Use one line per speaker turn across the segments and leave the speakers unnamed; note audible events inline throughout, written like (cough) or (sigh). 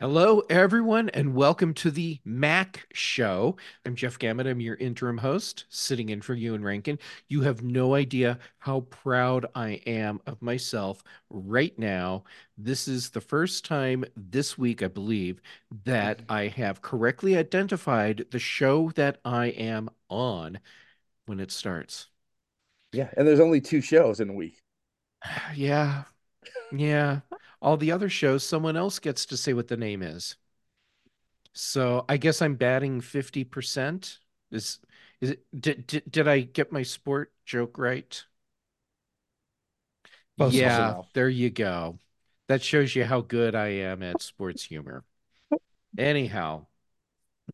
Hello, everyone, and welcome to the Mac Show. I'm Jeff Gamet. I'm your interim host, sitting in for Ewan Rankin. You have no idea how proud I am of myself right now. This is the first time this week, I believe, that (laughs) I have correctly identified the show that I am on when it starts.
Yeah, and there's only two shows in a week. (sighs)
Yeah, yeah. All the other shows, someone else gets to say what the name is. So I guess I'm batting 50%. Is is it did, did, did I get my sport joke right? Yeah, there you go. That shows you how good I am at sports humor. Anyhow,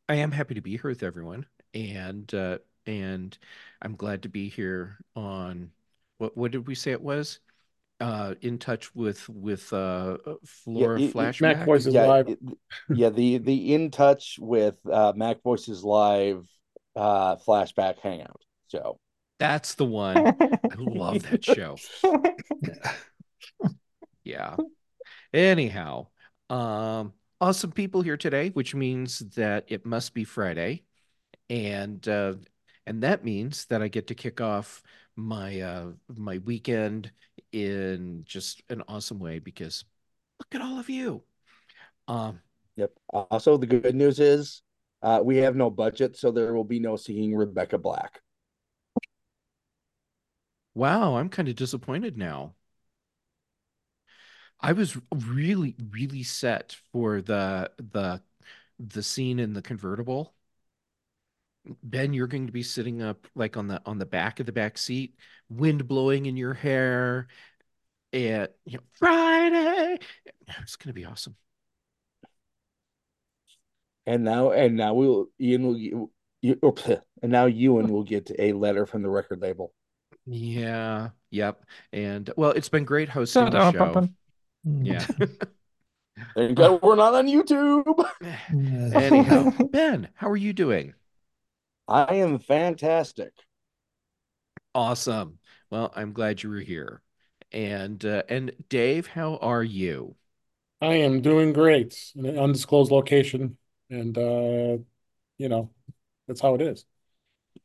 I am happy to be here with everyone, and uh, and I'm glad to be here on what what did we say it was? Uh, in touch with with uh Flora
it- it-
Mac
Flashback.
Voices
yeah,
Live.
it- yeah, the the in touch with uh Mac Voices Live uh flashback hangout show.
That's the one. I love that show. (laughs) Yeah. Anyhow, um, awesome people here today, which means that it must be Friday, and uh, and that means that I get to kick off my uh my weekend in just an awesome way because look at all of you. Um,
Yep. Also, the good news is uh we have no budget, so there will be no seeing Rebecca Black.
wow, I'm kind of disappointed now. I was really, really set for the the the scene in the convertible. Ben, you're going to be sitting up like on the on the back of the back seat, wind blowing in your hair, and you know, Friday. It's going to be awesome.
And now and now we'll Ian will you, you or, bleh, and now Ewan will get a letter from the record label.
Yeah, yep. And well, it's been great hosting
Shut
the
up,
show.
Papa.
Yeah. (laughs)
Thank God we're not on YouTube. (laughs)
Anyhow, Ben, how are you doing?
I am fantastic.
Awesome. Well, I'm glad you were here. And uh, and Dave, how are you?
I am doing great in an undisclosed location, and uh, you know, that's how it is.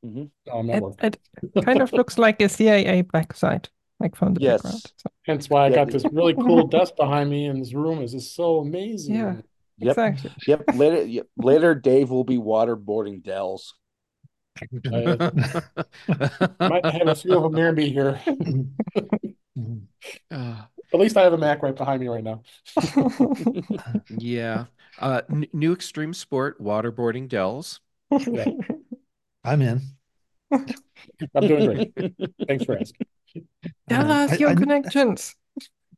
Mhm.
On
It, it kind of looks like a CIA backside, like from the
Yes.
background. So,
Hence why I
Yeah,
got this really cool (laughs) desk behind me, and this room is just so amazing.
Yeah.
Yep.
exactly.
Yep. Later yep. later Dave will be waterboarding Dells. (laughs)
Might have a few of them near me here. (laughs)
Uh,
At least I have a Mac right behind me right now. (laughs)
yeah. Uh, n new extreme sport, waterboarding Dells.
I'm in.
I'm doing great. Thanks for asking.
Tell
Uh,
us
I-
your
I-
connections.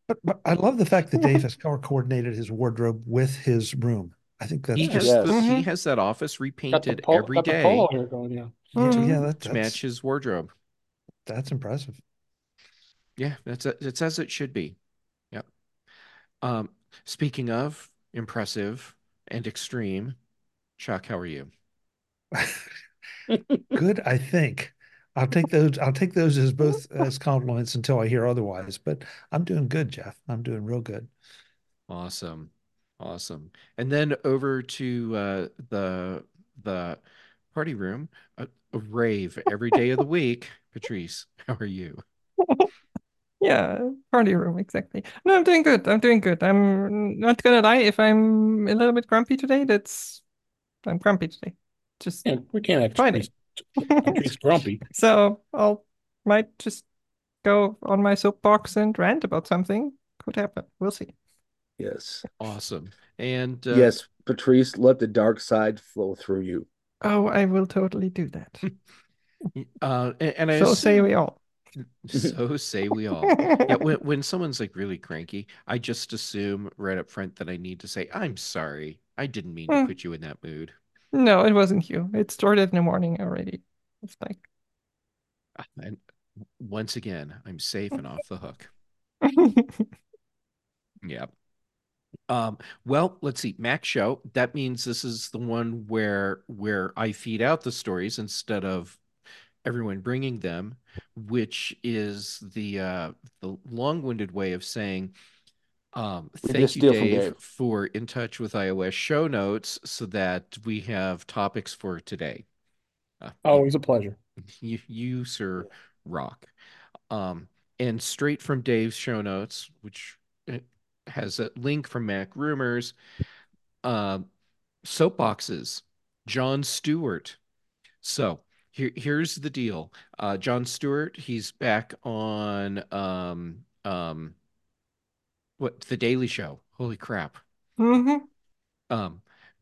But, but I love the fact that Dave has color coordinated his wardrobe with his room. I think that's
He has
just
Yes.
the, he
Mhm.
has that office
Got the
repainted
pol-
every
got the polo here going, yeah.
yeah,
Mhm.
yeah that,
to
that's
match his wardrobe.
that's impressive.
Yeah, that's it's as it should be. Yep. Um, speaking of impressive and extreme, Chuck, how are you? (laughs) (laughs)
Good, I think. I'll take those. I'll take those as both as compliments until I hear otherwise. But I'm doing good, Jeff. I'm doing real good.
Awesome. Awesome. And then over to uh, the the party room, a, a rave every day of the week. Patrice, (laughs) how are you? (laughs)
Yeah, party room, exactly. No, I'm doing good. I'm doing good. I'm not gonna lie, if I'm a little bit grumpy today, that's I'm grumpy today. Just
Yeah, we can't have
Friday.
Patrice grumpy. (laughs)
so I'll might just go on my soapbox and rant about something. Could happen. We'll see.
Yes.
Awesome. And uh,
Yes, Patrice, let the dark side flow through you.
Oh, I will totally do that. (laughs)
uh, and, and I (laughs)
So say we all.
so say we all. Yeah, when when someone's like really cranky, I just assume right up front that I need to say, "I'm sorry. I didn't mean to
Hmm.
put you in that mood."
No, it wasn't you. It started in the morning already. It's like
And once again, I'm safe and off the hook. (laughs) Yeah. Um, well, let's see. Mac show. That means this is the one where where I feed out the stories instead of everyone bringing them, which is the uh, the long-winded way of saying Um, thank you, Dave,
Dave.
for In Touch with iOS show notes so that we have topics for today. Uh,
Always a pleasure. (laughs)
you, you, sir, rock. Um, and straight from Dave's show notes, which uh, has a link from Mac Rumors, uh, soapboxes, Jon Stewart. So here, here's the deal. Uh, Jon Stewart, he's back on um, um, what the Daily Show. Holy crap!
hmm
Um,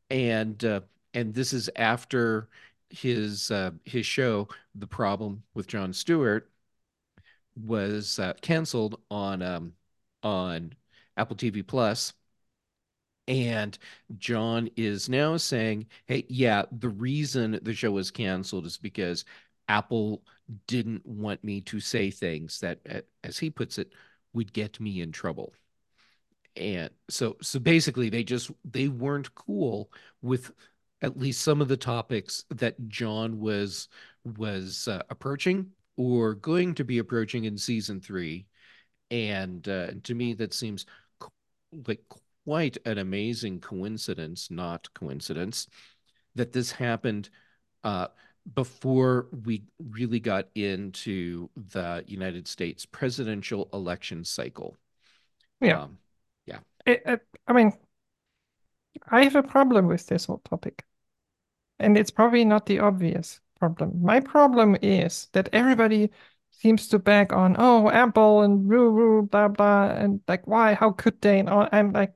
and uh, and this is after his uh, his show, The Problem with Jon Stewart, was uh, canceled on um, on Apple TV Plus. And Jon is now saying, "Hey, yeah, the reason the show was canceled is because Apple didn't want me to say things that, as he puts it, would get me in trouble." and so so basically they just they weren't cool with at least some of the topics that John was was uh, approaching or going to be approaching in season three, and uh, to me that seems like quite an amazing coincidence, not coincidence, that this happened uh, before we really got into the United States presidential election cycle.
Yeah.
Um,
I, I, I mean, I have a problem with this whole topic. And it's probably not the obvious problem. My problem is that everybody seems to bag on, oh, Apple and woo woo, blah, blah. And like, why? How could they? And all, I'm like,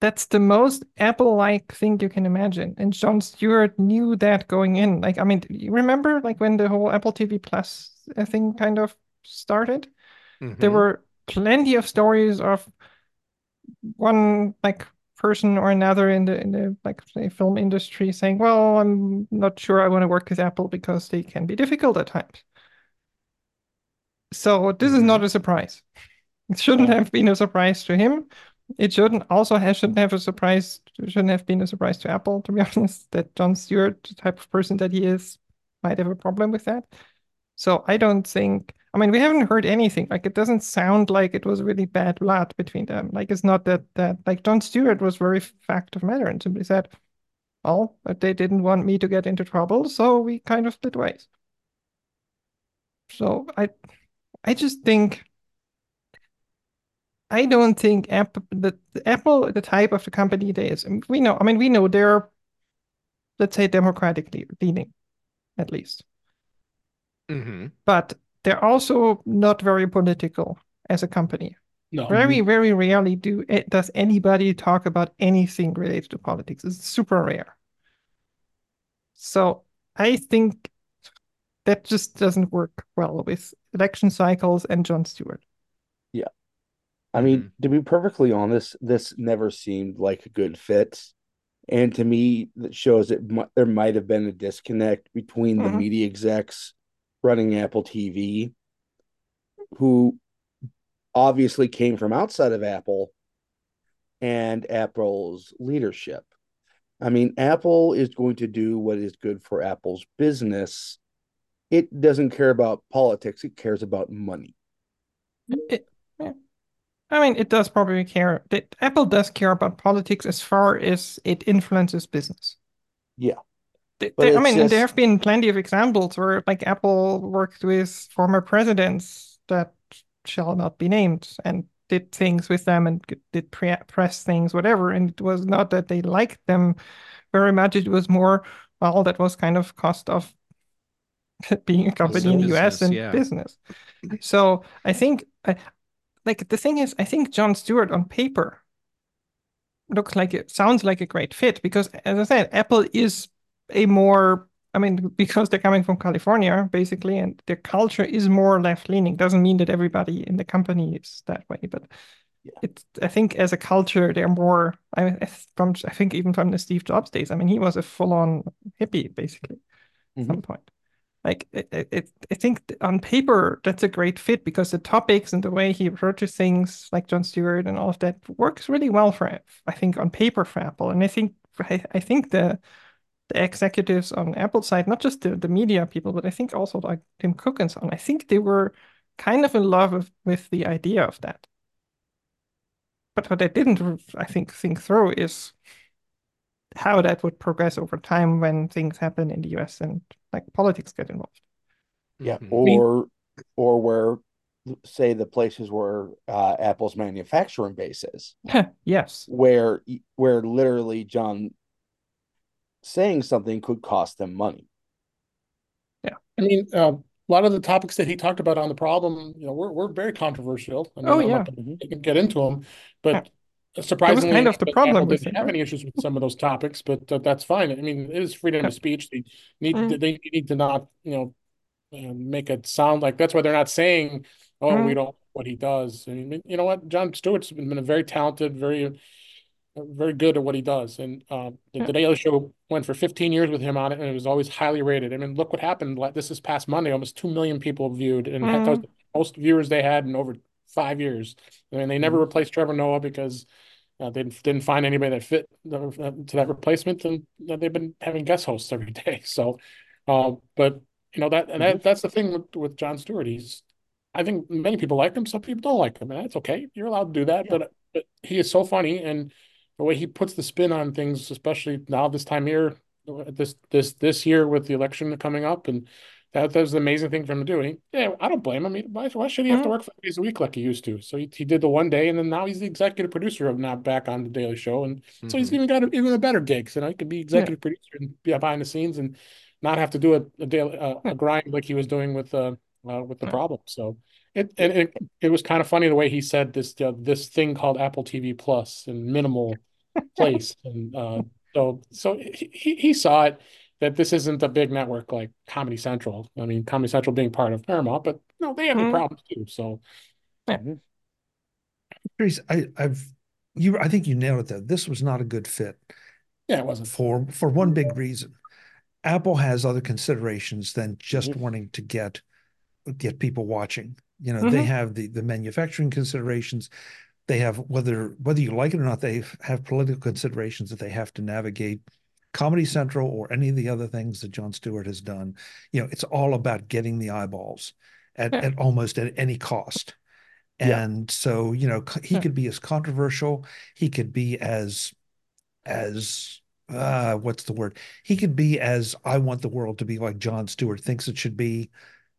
that's the most Apple-like thing you can imagine. And Jon Stewart knew that going in. Like, I mean, you remember like when the whole Apple TV Plus uh, thing kind of started? There
mhm.
were plenty of stories of one like person or another in the in the like say film industry saying, "Well, I'm not sure I want to work with Apple because they can be difficult at times." So this is not mm-hmm. a surprise. It shouldn't have been a surprise to him. It shouldn't also have shouldn't have a surprise shouldn't have been a surprise to Apple, to be (laughs) honest, that Jon Stewart, the type of person that he is, might have a problem with that. So I don't think, I mean, we haven't heard anything. Like it doesn't sound like it was really bad blood between them. Like it's not that that like Jon Stewart was very fact of matter and simply said, "Well, but they didn't want me to get into trouble, so we kind of split ways." So I I just think I don't think Apple the, Apple the type of the company it is. We know, I mean, we know they're let's say democratically leaning, at least.
Mhm.
but they're also not very political as a company.
No,
Very, very rarely do eh, does anybody talk about anything related to politics. It's super rare. So I think that just doesn't work well with election cycles and Jon Stewart. Yeah.
I mean, to be perfectly honest, this never seemed like a good fit. And to me, that shows that mu- there might have been a disconnect between the
Mhm.
media execs running Apple TV, who obviously came from outside of Apple, and Apple's leadership. I mean, Apple is going to do what is good for Apple's business. It doesn't care about politics, it cares about money.
It- I mean, it does probably care. That Apple does care about politics as far as it influences business.
Yeah.
Th-
But
there- I mean, and there have been plenty of examples where like Apple worked with former presidents that shall not be named and did things with them and did pre press things, whatever. And it was not that they liked them very much. It was more, well, that was kind of cost of (laughs) being a company in the US and
yeah.
business. So I think, I, like, the thing is, I think Jon Stewart on paper looks like it sounds like a great fit because, as I said, Apple is a more, I mean, because they're coming from California, basically, and their culture is more left leaning. Doesn't mean that everybody in the company is that way, but
Yeah.
it's, I think, as a culture, they're more, I, I from, I think, even from the Steve Jobs days. I mean, he was a full on hippie, basically, at some mm-hmm. point. Like, it, it, I think on paper, that's a great fit because the topics and the way he approaches things, like Jon Stewart and all of that, works really well for, I think, on paper for Apple. And I think, I, I think the, the executives on Apple side, not just the, the media people, but I think also like Tim Cook and so on, I think they were kind of in love with, with the idea of that. but what they didn't, I think, think through is how that would progress over time when things happen in the US and like politics get involved.
Yeah,
Mhm.
or or where say the places where uh, Apple's manufacturing base is, (laughs)
yes.
where where literally Jon saying something could cost them money. Yeah.
I mean, uh, a lot of the topics that he talked about on the problem, you know, we're, we're very controversial. I mean,
Oh,
I'm
yeah.
not gonna get- get into them, but surprisingly,
kind of the problem
didn't have any issues with some of those topics, but uh, that's fine. I mean, it is freedom of speech. They need
Mm.
they need to not, you know, uh, make it sound like that's why they're not saying, "Oh, we
Mm.
don't what he does." I mean, you know what? Jon Stewart's been a very talented, very very good at what he does. And uh, the, the Daily Show went for 15 years with him on it, and it was always highly rated. I mean, look what happened. Like, This is past Monday, almost 2 million people viewed, and that was the most viewers they had in over five years. I mean, they never replaced Trevor Noah because uh, they didn't, find anybody that fit the, uh, to that replacement, and uh, they've been having guest hosts every (laughs) day. So, uh, but you know that and that, that's the thing with, with Jon Stewart. He's, I think many people like him, some people don't like him, and that's okay. You're allowed to do that,
Yeah.
but but he is so funny and the way he puts the spin on things, especially now this time year, this this this year with the election coming up, and that that was the amazing thing for him to do. And he, yeah, I don't blame him. He, why, why should he have to
Mhm.
work five days a week like he used to? So he, he did the one day, and then now he's the executive producer of Not Back on the Daily Show, and so he's
Mhm.
even got a, even a better gig. So now he could be executive producer and be behind the scenes and not have to do a, a daily uh, a grind like he was doing with uh, uh with the
Yeah.
problem. So it and it, it was kind of funny the way he said this uh, this thing called Apple TV Plus and minimal (laughs) place and uh so so he he saw it that this isn't a big network like Comedy Central. I mean Comedy Central being part of Paramount, but no, they have their
Mhm.
problems too. So
Patrice, I, I've you. I think you nailed it. Though this was not a good fit
yeah, it wasn't.
for for one big reason. Apple has other considerations than just
Mhm.
wanting to get get people watching. You know, they
Mhm.
have the the manufacturing considerations. They have whether whether you like it or not, they have political considerations that they have to navigate. Comedy Central or any of the other things that Jon Stewart has done, you know, it's all about getting the eyeballs at,
hmm.
at almost at any cost.
Yeah.
And so, you know, he
hmm.
could be as controversial, he could be as as uh what's the word? He could be as I want the world to be like Jon Stewart thinks it should be.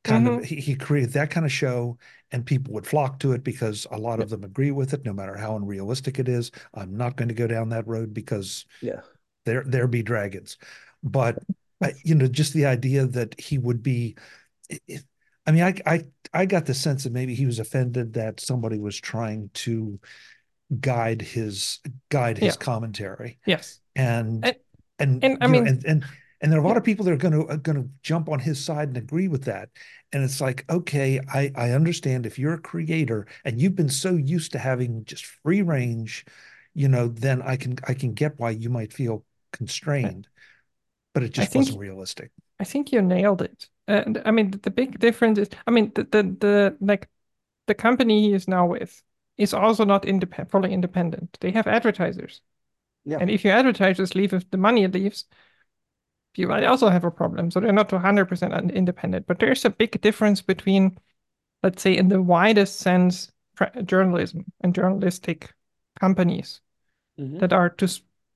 Kind of mm-hmm. he, he created that kind of show and people would flock to it because a lot of them agree with it, no matter how unrealistic it is. I'm not going to go down that road because
Yeah.
There there be dragons. But you know, just the idea that he would be I mean, I I I got the sense that maybe he was offended that somebody was trying to guide his guide his
Yeah.
commentary.
Yes.
And
And-
and
and I
you know,
mean-
and and and there are a lot of people that are going to are going to jump on his side and agree with that. And it's like, okay, I I understand if you're a creator and you've been so used to having just free range, you know, then I can I can get why you might feel constrained, but it just
think-
wasn't realistic.
I think you nailed it. And I mean, the big difference is, I mean, the the, the like the company he is now with is also not independent, fully independent. They have advertisers.
Yeah.
And if your advertisers leave, if the money leaves, you might also have a problem. So they're not 100% independent. But there's a big difference between, let's say, in the widest sense, journalism and journalistic companies
Mhm.
that are to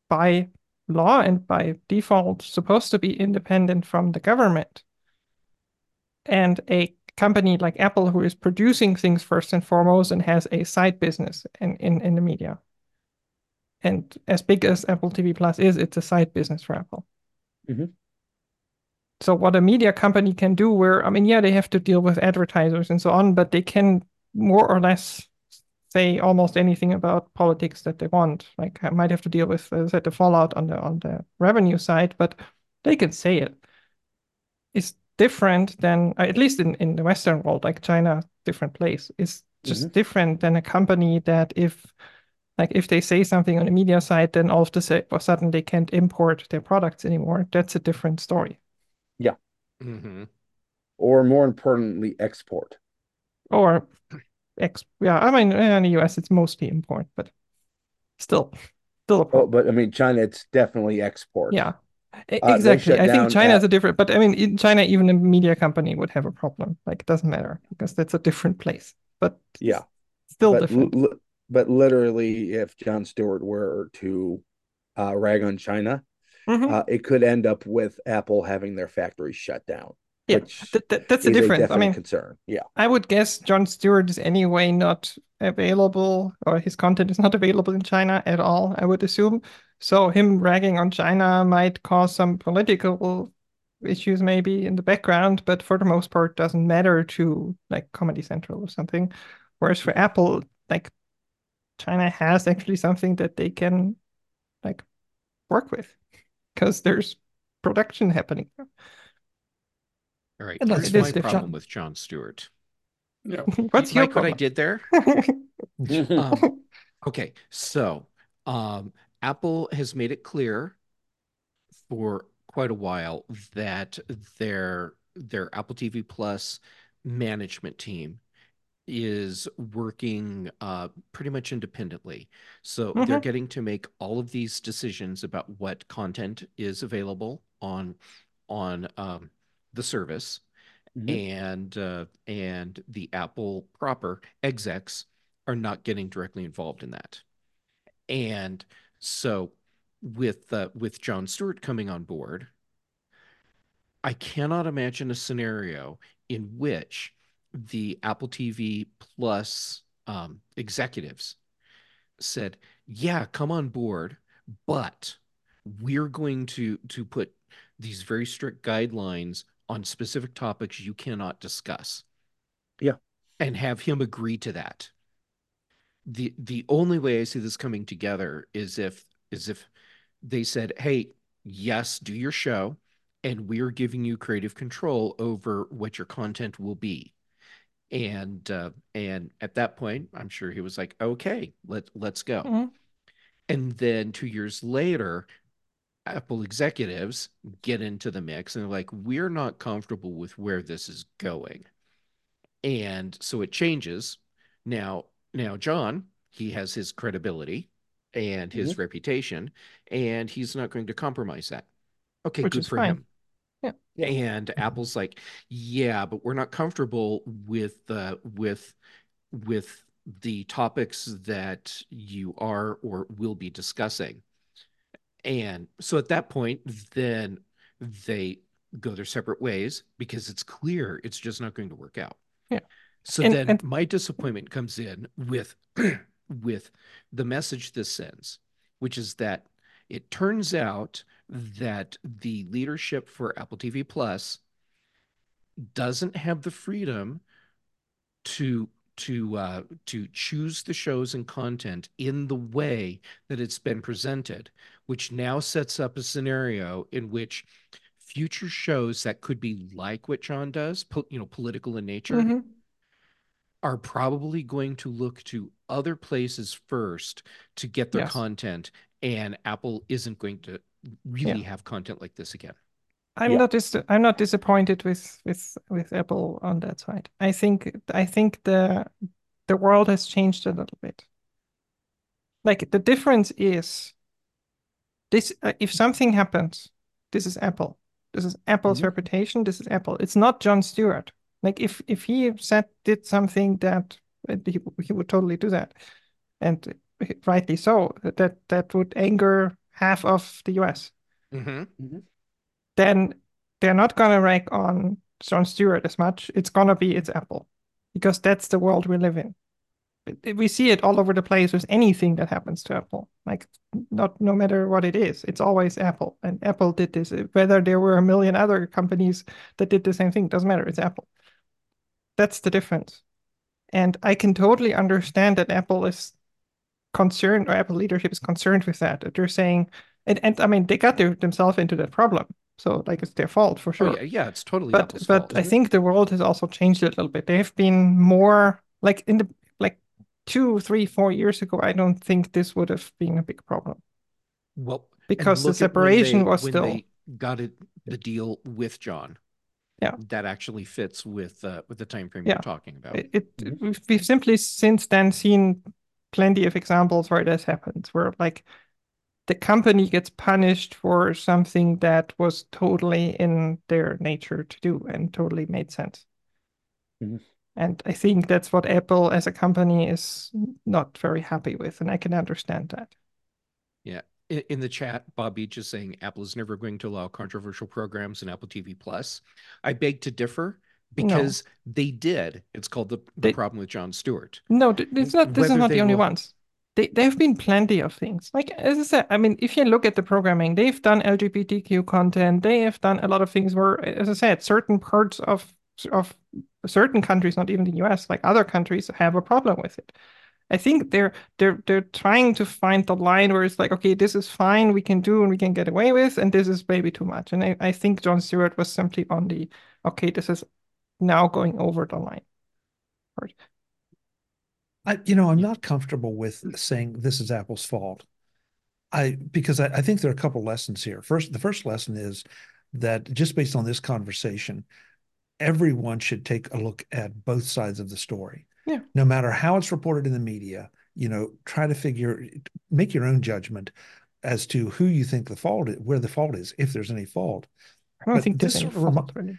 by law and by default supposed to be independent from the government. And a company like Apple, who is producing things first and foremost and has a side business in, in, in the media. And as big as Apple TV Plus is, it's a side business for Apple.
Mhm.
So what a media company can do, where I mean, yeah, they have to deal with advertisers and so on, but they can more or less say almost anything about politics that they want. Like I might have to deal with, as I said, the fallout on the on the revenue side, but they can say it. It's different than uh, at least in in the Western world, like China, different place. It's just mm-hmm. different than a company that if like if they say something on the media side, then all of the a sudden they can't import their products anymore. That's a different story.
Mhm.
Or more importantly, export.
Or ex, yeah, I mean in the US it's mostly import, but still, still a
Oh, but I mean, China, it's definitely export.
Yeah,
Uh,
exactly. I think China is a different, but I mean in China even a media company would have a problem. Like it doesn't matter because that's a different place, but
Yeah.
still
But
different.
but literally, if Jon Stewart were to uh, rag on China,
Mhm.
uh, it could end up with Apple having their factory shut down.
Yeah, Th- th- that's the
a
difference. I mean,
concern. Yeah,
I would guess Jon Stewart is anyway not available, or his content is not available in China at all, I would assume. So him ragging on China might cause some political issues maybe in the background, but for the most part doesn't matter to like Comedy Central or something. Whereas for mm-hmm. Apple, like China has actually something that they can like work with because there's production happening.
All right.
And
Here's my
different.
problem with Jon Stewart.
Yeah. (laughs)
What's your
Mike, what I did there? (laughs) Um, (laughs) okay, so um, Apple has made it clear for quite a while that their their Apple TV Plus management team is working uh, pretty much independently. So they're
Mhm.
getting to make all of these decisions about what content is available on on um, the service
Mhm.
and uh, and the Apple proper execs are not getting directly involved in that. And so with uh, with Jon Stewart coming on board, I cannot imagine a scenario in which the Apple TV Plus um, executives said, "Yeah, come on board, but we're going to to put these very strict guidelines on specific topics you cannot discuss."
Yeah.
And have him agree to that. The the only way I see this coming together is if is if they said, "Hey, yes, do your show, and we're giving you creative control over what your content will be." And uh, and at that point, I'm sure he was like, "Okay, let let's go."
Mhm.
And then two years later, Apple executives get into the mix and they're like, we're not comfortable with where this is going. And so it changes. Now, now Jon, he has his credibility and his mm-hmm. reputation, and he's not going to compromise that. Okay,
Which
good for
fine.
him.
Yeah.
Yeah.
And mm-hmm. Apple's like, yeah, but we're not comfortable with the with with the topics that you are or will be discussing. And so at that point, then they go their separate ways because it's clear it's just not going to work out.
Yeah.
So
And-
then
and-
my disappointment comes in with (clears throat) with the message this sends, which is that it turns out that the leadership for Apple TV Plus doesn't have the freedom to to uh, to choose the shows and content in the way that it's been presented, which now sets up a scenario in which future shows that could be like what Jon does, po- you know, political in nature,
Mhm.
are probably going to look to other places first to get their
Yes.
content, and Apple isn't going to really have content like this again.
I'm
Yeah.
not dis I'm not disappointed with with with Apple on that side. I think I think the the world has changed a little bit. Like the difference is this uh, if something happens, this is Apple. This is Apple's
Mhm.
reputation. This is Apple. It's not Jon Stewart. Like if if he said did something that uh, he, he would totally do that, and rightly so. That that would anger half of the US
Mm-hmm.
then they're not gonna rank on Jon Stewart as much. It's gonna be it's Apple because that's the world we live in. We see it all over the place with anything that happens to Apple. Like not no matter what it is, it's always Apple. And Apple did this. Whether there were a million other companies that did the same thing, doesn't matter. It's Apple. That's the difference. And I can totally understand that Apple is concerned or Apple leadership is concerned with that. That they're saying and, and I mean they got their, themselves into that problem. So like it's their fault for oh, sure.
Oh, yeah, yeah, it's totally
But
Apple's
but
fault.
I think the world has also changed a little bit. They have been more like in the two, three, four years ago. I don't think this would have been a big problem
Well,
because the
look when
separation
they-
was
when
still
they got it the deal with Jon.
Yeah.
That actually fits with uh, with the time frame
Yeah.
you're talking about.
it, it we've, we've simply since then seen plenty of examples where this happens, where like the company gets punished for something that was totally in their nature to do and totally made sense
Mhm.
And I think that's what Apple as a company is not very happy with, and I can understand that.
Yeah. In, the chat, Bob Beach is saying Apple is never going to allow controversial programs in Apple TV Plus. I beg to differ because no. they did. It's called the, the they, problem with Jon Stewart.
No, it's not. This Whether is not the only will... ones. They, there have been plenty of things. Like as I said, I mean, if you look at the programming, they've done LGBTQ content. They have done a lot of things where, as I said, certain parts of of certain countries, not even the US, like other countries, have a problem with it. I think they're they're they're trying to find the line where it's like, okay, this is fine, we can do and we can get away with, and this is maybe too much. And I, I think Jon Stewart was simply on the okay, this is now going over the line.
I, you know, I'm not comfortable with saying this is Apple's fault. I because I, I think there are a couple lessons here. First, the first lesson is that just based on this conversation, everyone should take a look at both sides of the story.
Yeah.
No matter how it's reported in the media, you know, try to figure, make your own judgment as to who you think the fault is, where the fault is, if there's any fault.
I don't but think there's any fault. Really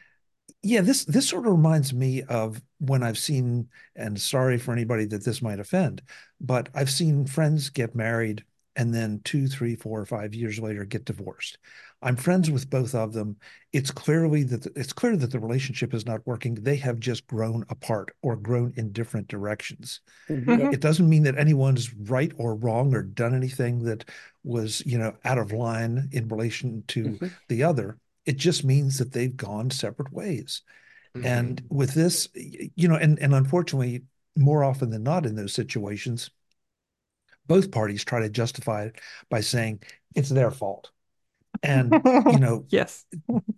yeah this this sort of reminds me of when i've seen and sorry for anybody that this might offend but i've seen friends get married and then two three four or five years later get divorced i'm friends with both of them it's clearly that the, it's clear that the relationship is not working they have just grown apart or grown in different directions mm-hmm. it doesn't mean that anyone's right or wrong or done anything that was you know out of line in relation to mm-hmm. the other it just means that they've gone separate ways. Mm-hmm. And with this, you know, and, and unfortunately, more often than not in those situations, both parties try to justify it by saying it's their fault. And, (laughs) you know,
yes,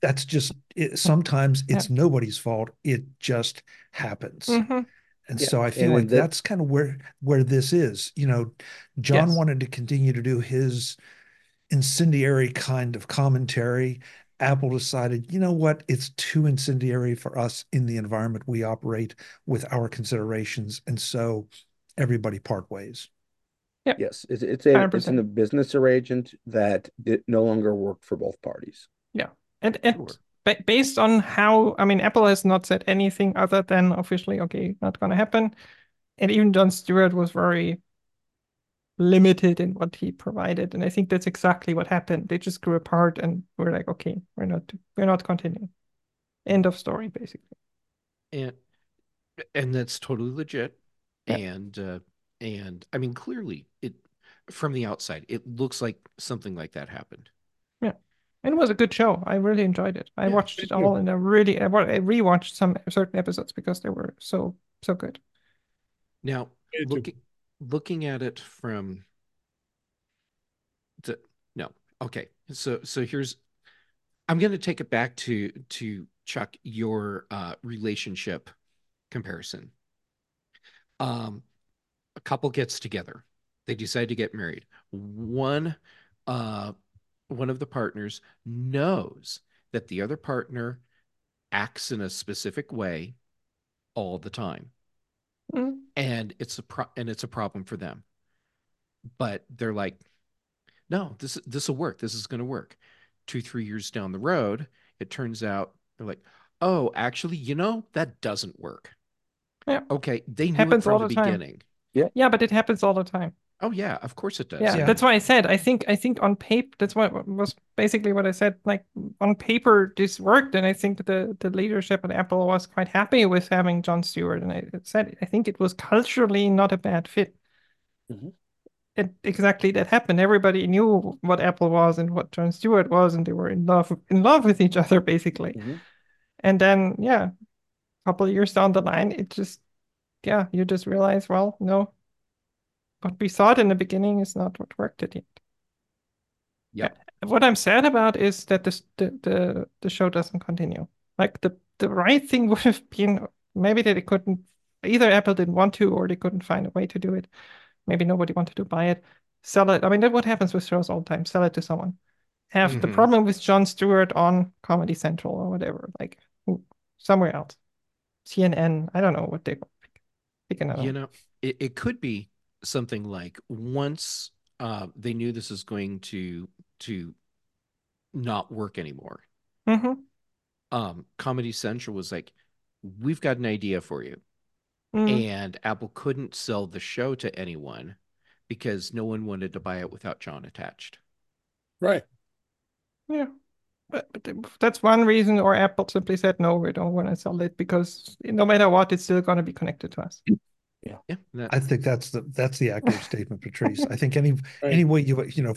that's just it, sometimes it's yeah. nobody's fault. It just happens. Mm-hmm. And yeah. so I feel and like that's kind of where where this is. You know, Jon yes. wanted to continue to do his incendiary kind of commentary Apple decided, you know what, it's too incendiary for us in the environment we operate with our considerations. And so everybody part ways.
Yep. Yes, it's it's a it's in a business arrangement that it no longer worked for both parties.
Yeah, and and sure. based on how I mean, Apple has not said anything other than officially, okay, not going to happen. And even Jon Stewart was very limited in what he provided. And I think that's exactly what happened. They just grew apart and we're like, okay, we're not we're not continuing. End of story, basically.
And and that's totally legit. Yeah. And uh and I mean clearly it from the outside, it looks like something like that happened.
Yeah. And it was a good show. I really enjoyed it. I yeah, watched it all and I really I rewatched some certain episodes because they were so so good.
Now, looking looking at it from the no okay so so here's i'm going to take it back to to chuck your uh relationship comparison um a couple gets together they decide to get married one uh one of the partners knows that the other partner acts in a specific way all the time mm. and it's a pro- and it's a problem for them. But they're like, no, this this will work. This is going to work. Two three years down the road, it turns out they're like, oh, actually, you know that doesn't work.
Yeah.
Okay, they knew happens it from the, the beginning.
Yeah. Yeah, but it happens all the time.
Oh yeah, of course it does.
Yeah, yeah, that's why I said I think I think on paper that's what was basically what I said. Like on paper, this worked, and I think the the leadership at Apple was quite happy with having Jon Stewart. And I said I think it was culturally not a bad fit. Mm-hmm. It exactly that happened. Everybody knew what Apple was and what Jon Stewart was, and they were in love in love with each other basically. Mm-hmm. And then yeah, a couple years down the line, it just yeah, you just realize, well, no, what we thought in the beginning is not what worked at the end.
Yeah.
What I'm sad about is that this, the, the the show doesn't continue. Like the the right thing (laughs) would have been maybe that they couldn't either Apple didn't want to or they couldn't find a way to do it. Maybe nobody wanted to buy it. Sell it. I mean, that's what happens with shows all the time. Sell it to someone. Have mm-hmm. the problem with Jon Stewart on Comedy Central or whatever, like somewhere else. CNN. I don't know what they pick another.
You know, it, it could be something like once uh, they knew this is going to to not work anymore.
Mm-hmm.
Um, Comedy Central was like, "We've got an idea for you.
Mm.
and Apple couldn't sell the show to anyone because no one wanted to buy it without Jon attached.
Right.
Yeah. But, but that's one reason, or Apple simply said, no, we don't want to sell it because no matter what, it's still going to be connected to us.
Yeah, that-
I think that's the that's the accurate (laughs) statement, Patrice. I think any
Right.
any way you you know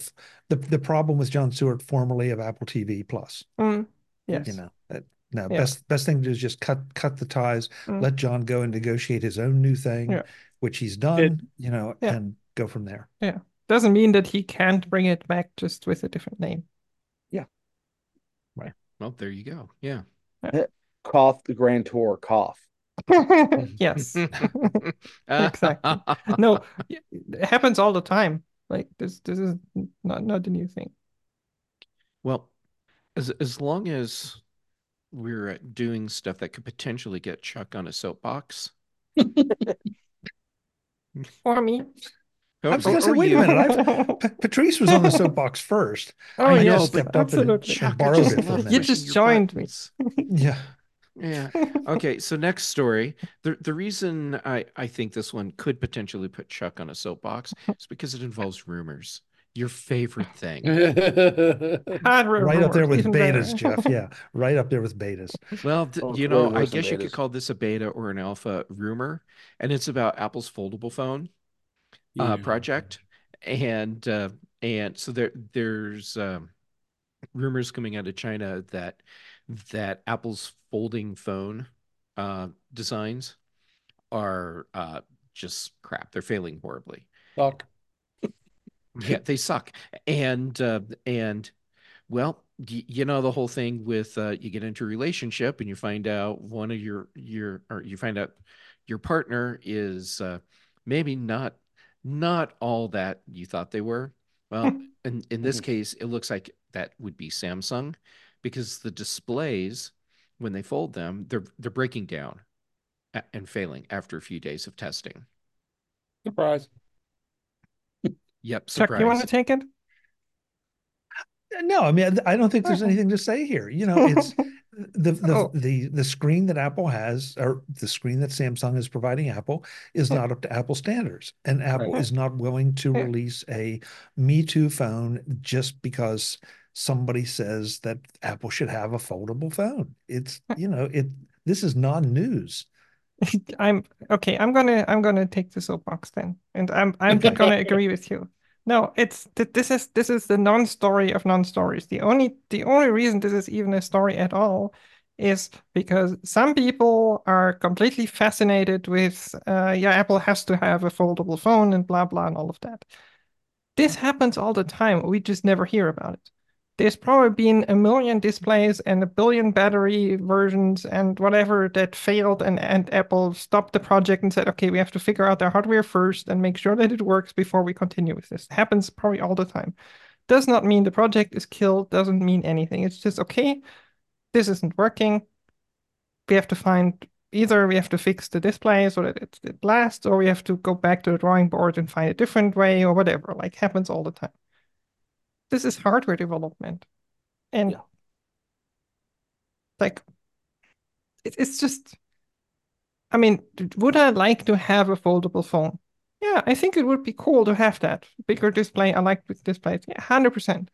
the the problem with Jon Stewart, formerly of Apple TV Plus,
Mm. Yes.
you know, that, no
Yeah.
best best thing to do is just cut cut the ties,
Mm.
let Jon go and negotiate his own new thing,
Yeah.
which he's done, you know,
Yeah.
and go from there. Yeah.
Doesn't mean that he can't bring it back just with a different name.
Well, there you go. Yeah.
Cough the Grand Tour cough. (laughs)
yes. (laughs) Exactly. No, it happens all the time. Like this, this is not not a new thing.
Well, as as long as we're uh, doing stuff that could potentially get Chuck on a soapbox. (laughs)
For me.
Oh,
I was gonna say,
or
wait a minute, I've, (laughs) Patrice was on the soapbox first.
Oh,
I
know,
stepped up and,
absolutely.
and borrowed
just
it for a
love
You
minute.
just joined me. (laughs)
Yeah.
Yeah. Okay, so next story. The the reason I I think this one could potentially put Chuck on a soapbox is because it involves rumors. Your favorite thing. (laughs)
Right up there with betas. Jeff. Yeah. Right up there with betas.
Well, th-
Oh,
you know, I guess you could call this a beta or an alpha rumor, and it's about Apple's foldable phone uh, project, and uh, and so there there's um, rumors coming out of China that that Apple's folding phone uh, designs are uh, just crap. They're failing horribly.
Fuck. (laughs)
Yeah, they suck. And uh, and well, y you know the whole thing with uh, you get into a relationship and you find out one of your your or you find out your partner is uh, maybe not not all that you thought they were. Well, hmm. in in this mm-hmm. case, it looks like that would be Samsung because the displays when they fold them, they're they're breaking down and failing after a few days of testing.
Surprise.
Yep,
Chuck, you want to
surprise.
take it?
No, I mean, I I don't think there's anything to say here. You know, (laughs) it's the the
Oh.
the the screen that Apple has, or the screen that Samsung is providing Apple, is not up to Apple standards, and Apple
Right.
is not willing to
Yeah.
release a Me Too phone just because somebody says that Apple should have a foldable phone. It's you know, it this is non-news. (laughs)
I'm okay. I'm gonna I'm gonna take the soapbox then, and I'm I'm gonna agree with you. No, it's th- this is this is the non-story of non-stories. The only the only reason this is even a story at all is because some people are completely fascinated with uh yeah, Apple has to have a foldable phone and blah blah and all of that. This happens all the time. We just never hear about it. There's probably been a million displays and a billion battery versions and whatever that failed, and, and Apple stopped the project and said, okay, we have to figure out the hardware first and make sure that it works before we continue with this. happens probably all the time. Does not mean the project is killed, doesn't mean anything. It's just, okay, this isn't working. We have to find either we have to fix the display so that it, it lasts, or we have to go back to the drawing board and find a different way or whatever. Like happens all the time. This is hardware development. And
Yeah.
like it, it's just I mean, would I like to have a foldable phone? Yeah, I think it would be cool to have that. Bigger display. I like big displays. Yeah, 100%.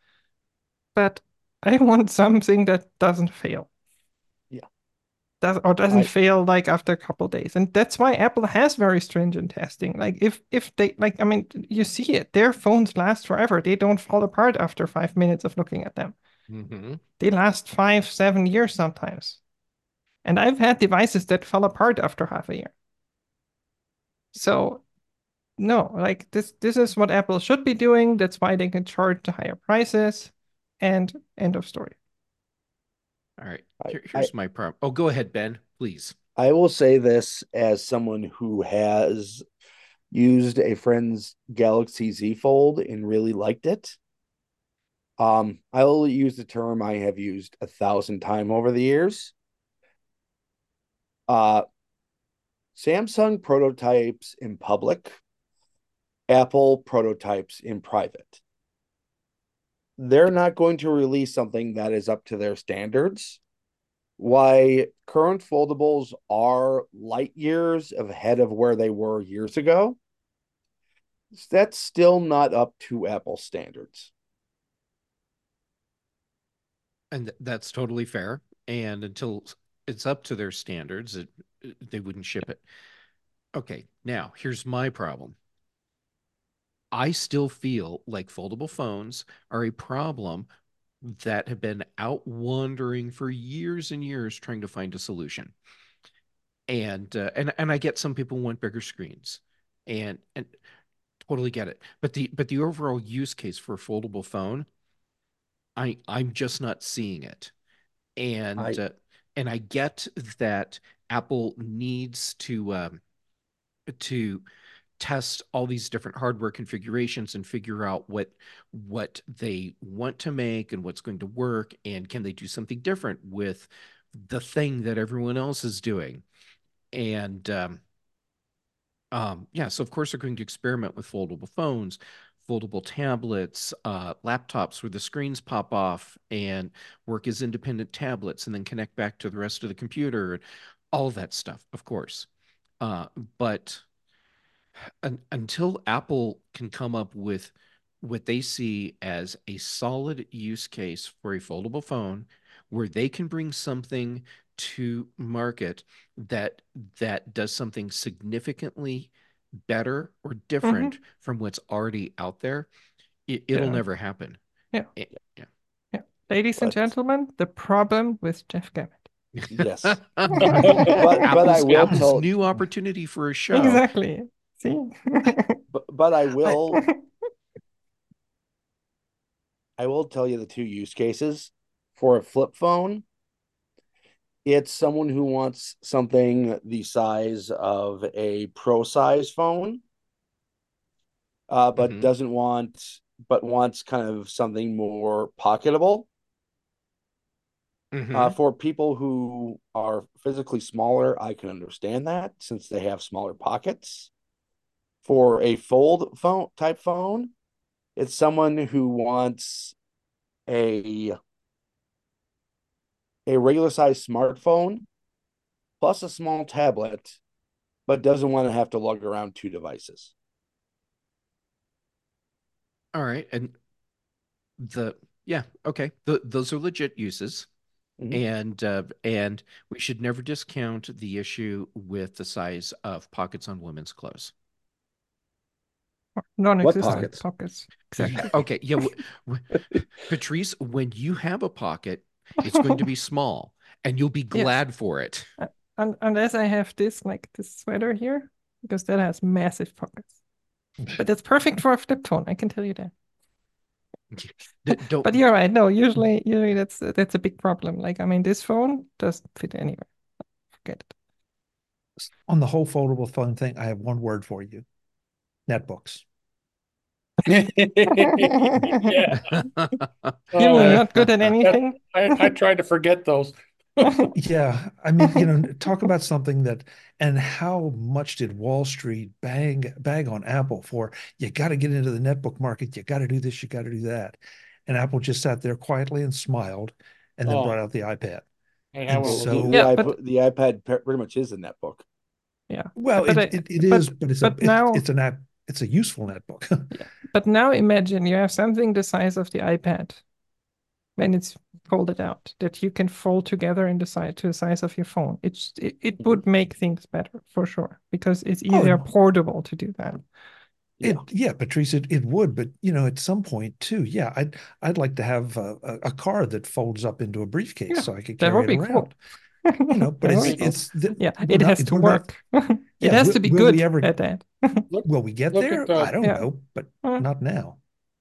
But I want something that doesn't fail. Does or doesn't
I-
fail like after a couple days. And that's why Apple has very stringent testing. Like if if they like I mean, you see it. Their phones last forever. They don't fall apart after 5 minutes of looking at them
Mhm.
they last five, seven years sometimes. And I've had devices that fell apart after half a year. So no, like this this is what Apple should be doing. That's why they can charge the higher prices. And end of story.
All right. Here- here's my problem. Oh, go ahead, Ben, please.
I will say this as someone who has used a friend's Galaxy Z Fold and really liked it. Um, I'll use the term I have used a thousand times over the years. Uh, Samsung prototypes in public, Apple prototypes in private. They're not going to release something that is up to their standards why current foldables are light years ahead of where they were years ago, that's still not up to Apple standards.
And that's totally fair. And until it's up to their standards, it, they wouldn't ship it. Okay, now here's my problem. I still feel like foldable phones are a problem that have been out wandering for years and years trying to find a solution. And uh, and and I get some people want bigger screens, and and totally get it. But the but the overall use case for a foldable phone, I I'm just not seeing it. And
I-
uh, and I get that Apple needs to um, to test all these different hardware configurations and figure out what what they want to make and what's going to work and can they do something different with the thing that everyone else is doing. And um, um, yeah so of course they're going to experiment with foldable phones foldable tablets uh, laptops where the screens pop off and work as independent tablets and then connect back to the rest of the computer all that stuff of course. Uh, but un- until Apple can come up with what they see as a solid use case for a foldable phone where they can bring something to market that that does something significantly better or different from what's already out there, it, it'll
Yeah.
never happen.
Yeah.
Eh, yeah.
Ladies and
But-
gentlemen, the problem with Jeff Gamet.
Yes. (laughs)
but,
but I will
Apple's
tell-
new opportunity for a show.
Exactly. See? (laughs)
But, but I will (laughs) I will tell you the two use cases for a flip phone. It's someone who wants something the size of a pro size phone, uh, but
Mhm.
doesn't want, but wants kind of something more pocketable.
Mhm.
Uh, for people who are physically smaller, I can understand that since they have smaller pockets. For a fold phone type phone, it's someone who wants a a regular size smartphone plus a small tablet, but doesn't want to have to lug around two devices.
All right, and the yeah, okay, the, those are legit uses,
Mhm.
and uh, and we should never discount the issue with the size of pockets on women's clothes.
Non-existent
pockets?
pockets. Exactly. (laughs)
Okay, yeah, w- w- Patrice, when you have a pocket, it's going to be (laughs) small, and you'll be
Yes.
glad for it.
Uh, un unless I have this, like this sweater here, because that has massive pockets. (laughs) But it's perfect for a flip phone, I can tell you that.
D- Don't.
But you're right. No, usually, usually that's that's a big problem. Like, I mean, this phone doesn't fit anywhere. Forget it.
On the whole foldable phone thing, I have one word for you. Netbooks.
yeah, (laughs)
You
Uh,
not good at anything.
I, I tried to forget those. (laughs)
Yeah, I mean, you know, talk about something that, and how much did Wall Street bang bag on Apple for? You got to get into the netbook market. You got to do this. You got to do that. And Apple just sat there quietly and smiled, and then
Oh.
brought out the iPad.
I have
And so-
the,
Yeah, but-
the iPad pretty much is a netbook. Yeah.
Well,
But
it,
I-
it, it
but-
but it's
but
a it-
now-
it's an app. It's a useful netbook. (laughs) yeah.
But now imagine you have something the size of the iPad when it's folded out that you can fold together in the size to the size of your phone. It's it, it would make things better for sure because it's
Oh,
easier
no.
portable to do that.
It, yeah, Patrice, it, it would, but you know, at some point too, yeah, I'd I'd like to have a, a, a car that folds up into a briefcase
Yeah,
so I could
that
carry
would
it
be cool.
around. You know, (laughs) but it's
would be cool.
it's the,
yeah, it
not-
has to
we're not-
work. (laughs) it
Yeah,
has
will-
to be good
we ever-
at that.
Will we get there?
at, uh,
I don't
Yeah.
know, but
Uh,
not now.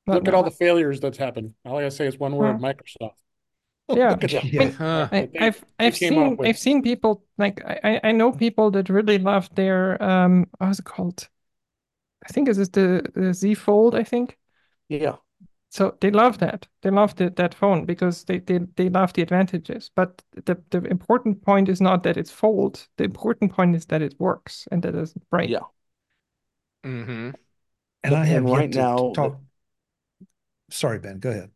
Not
Look at all the failures that's happened. All I gotta say is one word: Microsoft. (laughs)
Yeah.
Look at that.
Yeah.
Huh.
I,
That they-
I've
they
I've seen
with.
I've seen people like I, I- I know people that really love their um how's it called? I think is it the, the Z Fold, I think.
Yeah.
So they love that. They love the, that phone because they, they, they love the advantages. But the, the important point is not that it's fold. The important point is that it works and that it doesn't break.
Yeah.
Hmm
And I have
And
yet
right
to
now,
talk. Sorry, Ben, go ahead.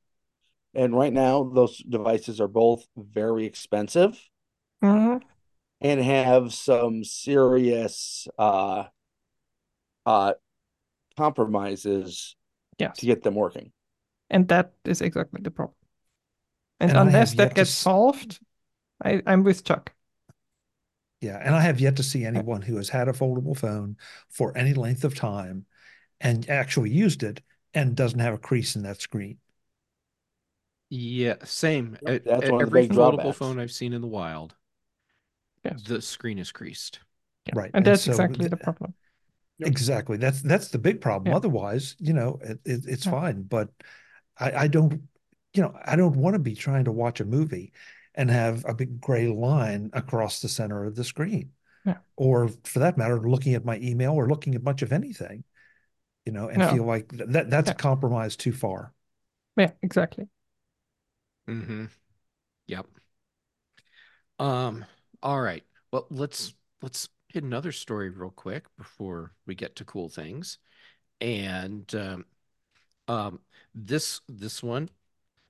And right now, those devices are both very expensive.
Mhm.
and have some serious uh uh compromises
Yes.
to get them working.
And that is exactly the problem. And,
And
unless that gets
s-
solved, I, I'm with Chuck.
Yeah, and I have yet to see anyone who has had a foldable phone for any length of time and actually used it and doesn't have a crease in that screen.
Yeah, same.
Yep, that's
e-
one of the
Every
big
foldable
drawbacks.
phone I've seen in the wild,
Yes.
the screen is creased.
Yeah.
Right.
And
And
that's
so
exactly
th-
the problem.
Exactly. That's that's the big problem.
Yeah.
Otherwise, you know, it, it, it's
Yeah.
fine. But I, I don't, you know, I don't want to be trying to watch a movie and have a big gray line across the center of the screen.
Yeah.
Or for that matter, looking at my email or looking at much of anything, you know, and
No.
feel like th- that that's
Yeah.
a compromise too far.
Yeah, exactly.
Mm-hmm. Yep. Um, all right. Well, let's let's hit another story real quick before we get to cool things. And um, um this this one,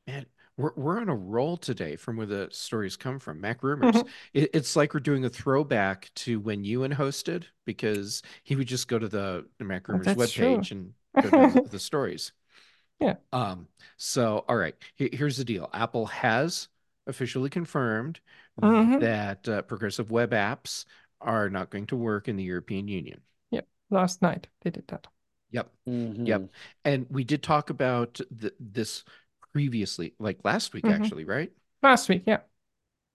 man, we're we're on a roll today from where the stories come from. Mac Rumors.
Mhm.
It, it's like we're doing a throwback to when Ewan hosted because he would just go to the, the Mac
Oh,
Rumors
that's true.
webpage and (laughs) go down the, the stories.
Yeah.
Um, so all right, Here- here's the deal. Apple has officially confirmed
Mhm.
that uh, progressive web apps are not going to work in the European Union.
Yep last night they did that.
Yep.
Mhm.
Yep. And we did talk about th this previously, like last week,
Mhm.
actually, right?
Last week, yeah.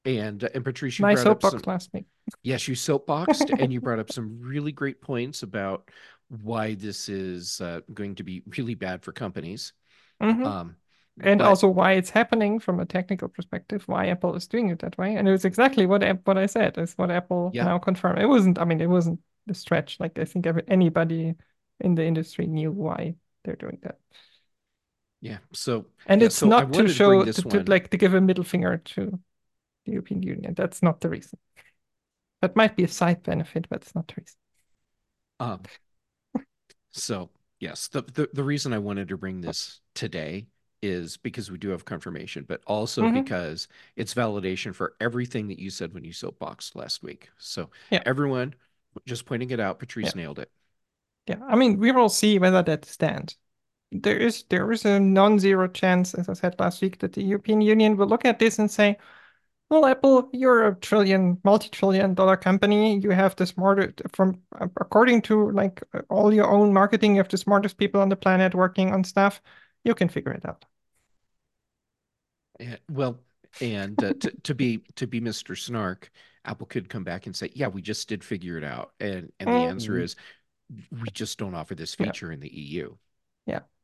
And uh, and Patrice, you
My
brought up
soapbox
some,
last week.
yes, you soapboxed, and you brought up (laughs) some really great points about why this is uh, going to be really bad for companies.
Mhm.
Um,
and
but-
also why it's happening from a technical perspective, why Apple is doing it that way. And it was exactly what what I said, is what Apple
Yeah.
now confirmed. It wasn't, I mean, it wasn't the stretch. Like I think every, anybody in the industry knew why they're doing that.
Yeah. So
And
Yeah,
it's
so
not to show to, to like to give a middle finger to the European Union. That's not the reason. That might be a side benefit, but it's not the reason.
Um, so yes, the, the the reason I wanted to bring this today is because we do have confirmation, but also
Mhm.
because it's validation for everything that you said when you soapboxed last week. So
Yeah.
everyone, just pointing it out, Patrice
Yeah.
nailed it.
Yeah, I mean, we will see whether that stands. There is there is a non-zero chance, as I said last week, that the European Union will look at this and say, "Well, Apple, you're a trillion, multi-trillion dollar company. You have the smartest, from according to like all your own marketing, you have the smartest people on the planet working on stuff. You can figure it out."
Yeah, well, and uh, to, to be to be Mr. Snark, Apple could come back and say, "Yeah, we just did figure it out," and and the answer
Mhm.
is, we just don't offer this
Yeah.
feature in the EU.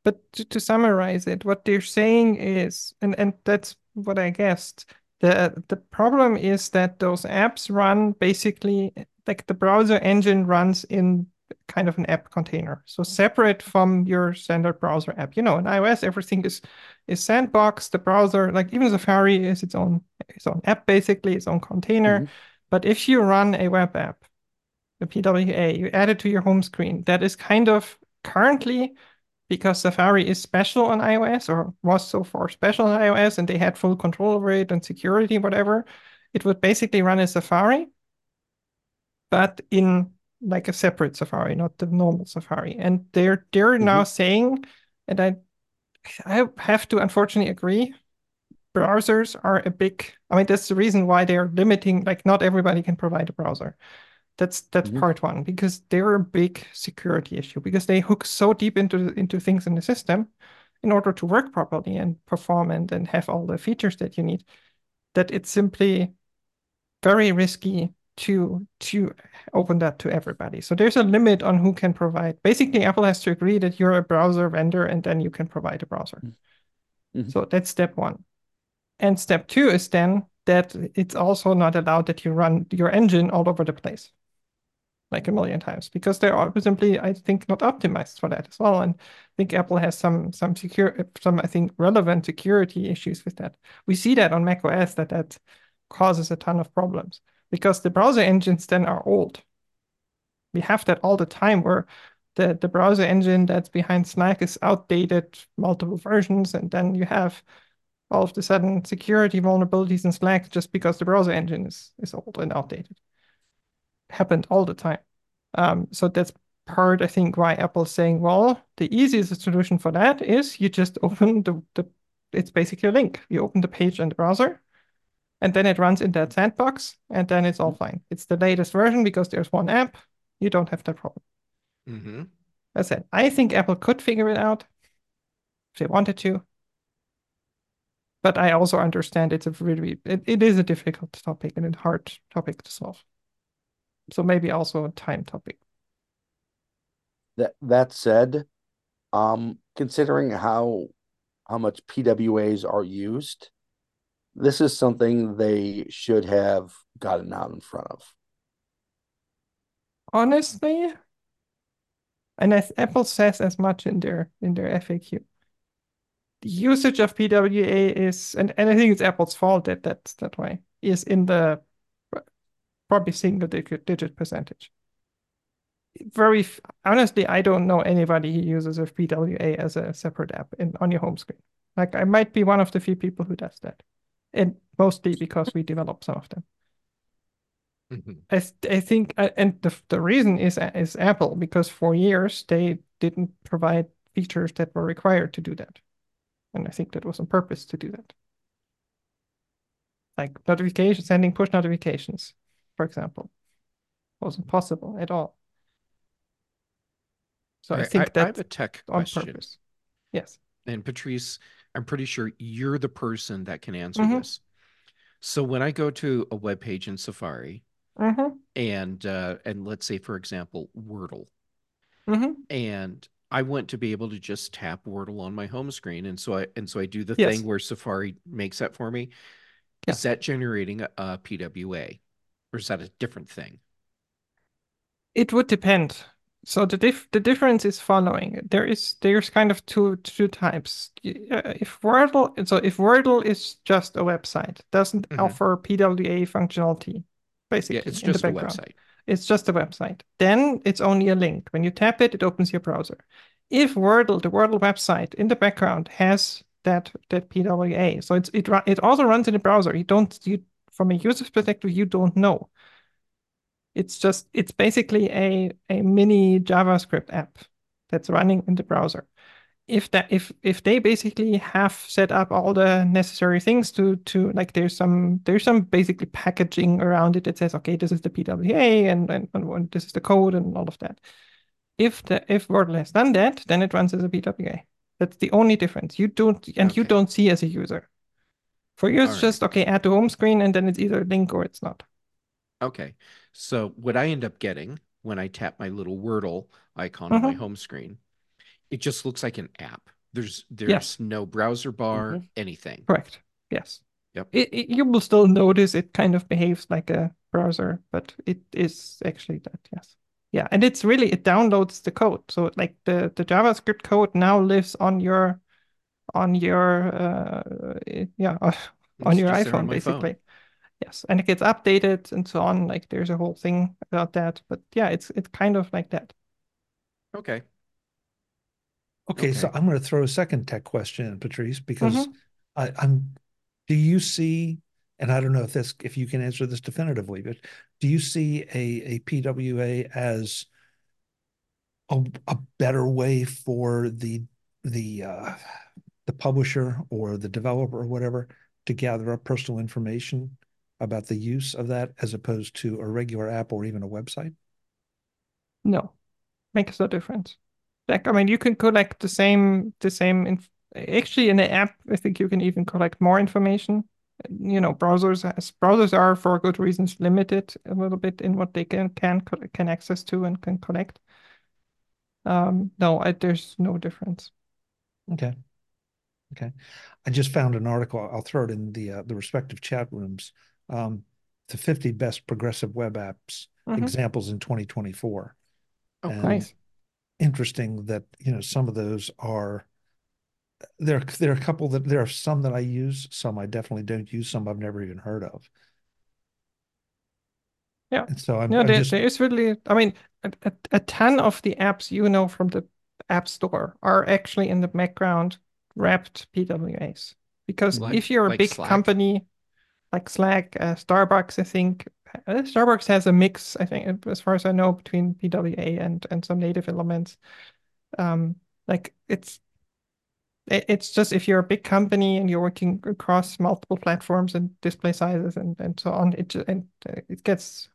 But to, to summarize it, what they're saying is, and, and that's what I guessed, the the problem is that those apps run basically like the browser engine runs in kind of an app container. So separate from your standard browser app. You know, in iOS, everything is is sandbox. The browser, like even Safari is its own its own app, basically, its own container.
Mhm.
But if you run a web app, the PWA, you add it to your home screen, that is kind of currently because Safari is special on iOS or was so far special on iOS and they had full control over it and security, whatever, it would basically run as Safari, but in like a separate Safari, not the normal Safari. And they're they're mm-hmm. now saying, and I I have to unfortunately agree, browsers are a big, I mean, that's the reason why they're limiting, like not everybody can provide a browser. That's that's
Mhm.
part one because they're a big security issue because they hook so deep into into things in the system in order to work properly and perform and, and have all the features that you need that it's simply very risky to to open that to everybody. So there's a limit on who can provide. Basically, Apple has to agree that you're a browser vendor and then you can provide a browser.
Mhm.
So that's step one. And step two is then that it's also not allowed that you run your engine all over the place like a million times because they are simply, I think, not optimized for that as well. And I think Apple has some some secure some I think relevant security issues with that. We see that on macOS that that causes a ton of problems because the browser engines then are old. We have that all the time where the, the browser engine that's behind Slack is outdated, multiple versions, and then you have all of a sudden security vulnerabilities in Slack just because the browser engine is, is old and outdated. Happened all the time. Um, so that's part, I think, why Apple's saying, well, the easiest solution for that is you just (laughs) open the, the it's basically a link. You open the page in the browser, and then it runs in that sandbox, and then it's all fine. It's the latest version because there's one app. You don't have that problem.
Mm-hmm.
I said, I think Apple could figure it out if they wanted to. But I also understand it's a really it, it is a difficult topic and a hard topic to solve. So maybe also a time topic.
That that said, um, considering how how much PWAs are used, this is something they should have gotten out in front of.
Honestly, and as Apple says as much in their in their FAQ, the usage of PWA is, and, and I think it's Apple's fault that that's that way, is in the probably single digit, digit percentage. Very honestly, I don't know anybody who uses a PWA as a separate app in on your home screen. Like I might be one of the few people who does that, and mostly because we develop some of them. Mm-hmm. I, I think, uh, and the the reason is is Apple because for years they didn't provide features that were required to do that, and I think that was on purpose to do that. Like notifications, sending push notifications, for example, wasn't possible at all. So I, I think that I
have a tech on question.
purpose. Yes.
And Patrice, I'm pretty sure you're the person that can answer mm-hmm. this. So when I go to a web page in Safari,
mm-hmm.
and uh, and let's say for example Wordle,
mm-hmm.
and I want to be able to just tap Wordle on my home screen, and so I and so I do the
yes.
thing where Safari makes that for me. Yeah. Is that generating a, a PWA, or is that a different thing?
It would depend. So the dif the difference is following. There is there's kind of two two types. If Wordle so if Wordle is just a website, doesn't mm-hmm. offer PWA functionality, basically. Yeah,
it's just a website.
It's just a website. Then it's only a link. When you tap it, it opens your browser. If Wordle, the Wordle website in the background has that that PWA, so it's it it also runs in the browser. You don't you from a user's perspective, you don't know. It's just it's basically a a mini JavaScript app that's running in the browser if that if if they basically have set up all the necessary things to to like there's some there's some basically packaging around it that says okay this is the PWA and and, and this is the code and all of that. If the if Wordle has done that, then it runs as a PWA. That's the only difference. You don't and okay. you don't see as a user. For you, it's right. just okay, add to home screen, and then it's either a link or it's not.
Okay. So what I end up getting when I tap my little Wordle icon on my mm-hmm. home screen it just looks like an app. There's there's yes. no browser bar, mm-hmm. anything.
Correct. Yes.
Yep.
It, it, you will still notice it kind of behaves like a browser, but it is actually that. Yes. Yeah, and it's really it downloads the code. So like the the JavaScript code now lives on your on your uh yeah (laughs) on your iPhone basically. Phone. Yes, and it gets updated and so on. Like there's a whole thing about that, but yeah, it's it's kind of like that.
Okay.
Okay, okay. so I'm going to throw a second tech question in, Patrice, because mm-hmm. I, I'm. Do you see? And I don't know if this, if you can answer this definitively, but do you see a a PWA as a, a better way for the the uh, the publisher or the developer or whatever to gather up personal information about the use of that as opposed to a regular app or even a website?
No, makes no difference. Like, I mean, you can collect the same, the same. Inf- Actually, in the app, I think you can even collect more information. You know, browsers as browsers are for good reasons limited a little bit in what they can can can access to and can collect. Um, no, I, there's no difference.
Okay. Okay. I just found an article. I'll throw it in the uh, the respective chat rooms. Um, the 50 best progressive web apps mm-hmm. examples in 2024.
Oh, and nice
interesting that you know some of those are there there are a couple that there are some that I use, some I definitely don't use, some I've never even heard of.
Yeah.
And so I'm,
yeah,
I'm
there,
just...
there is really, I mean, a, a, a ton of the apps you know from the App Store are actually in the background wrapped PWAs. Because
Like-
if you're a
like
big
Slack?
company like Slack, uh, Starbucks, I think uh, Starbucks has a mix, I think, as far as I know, between PWA and and some native elements. Um, like it's it- it's just if you're a big company and you're working across multiple platforms and display sizes and and so on, it and uh, it gets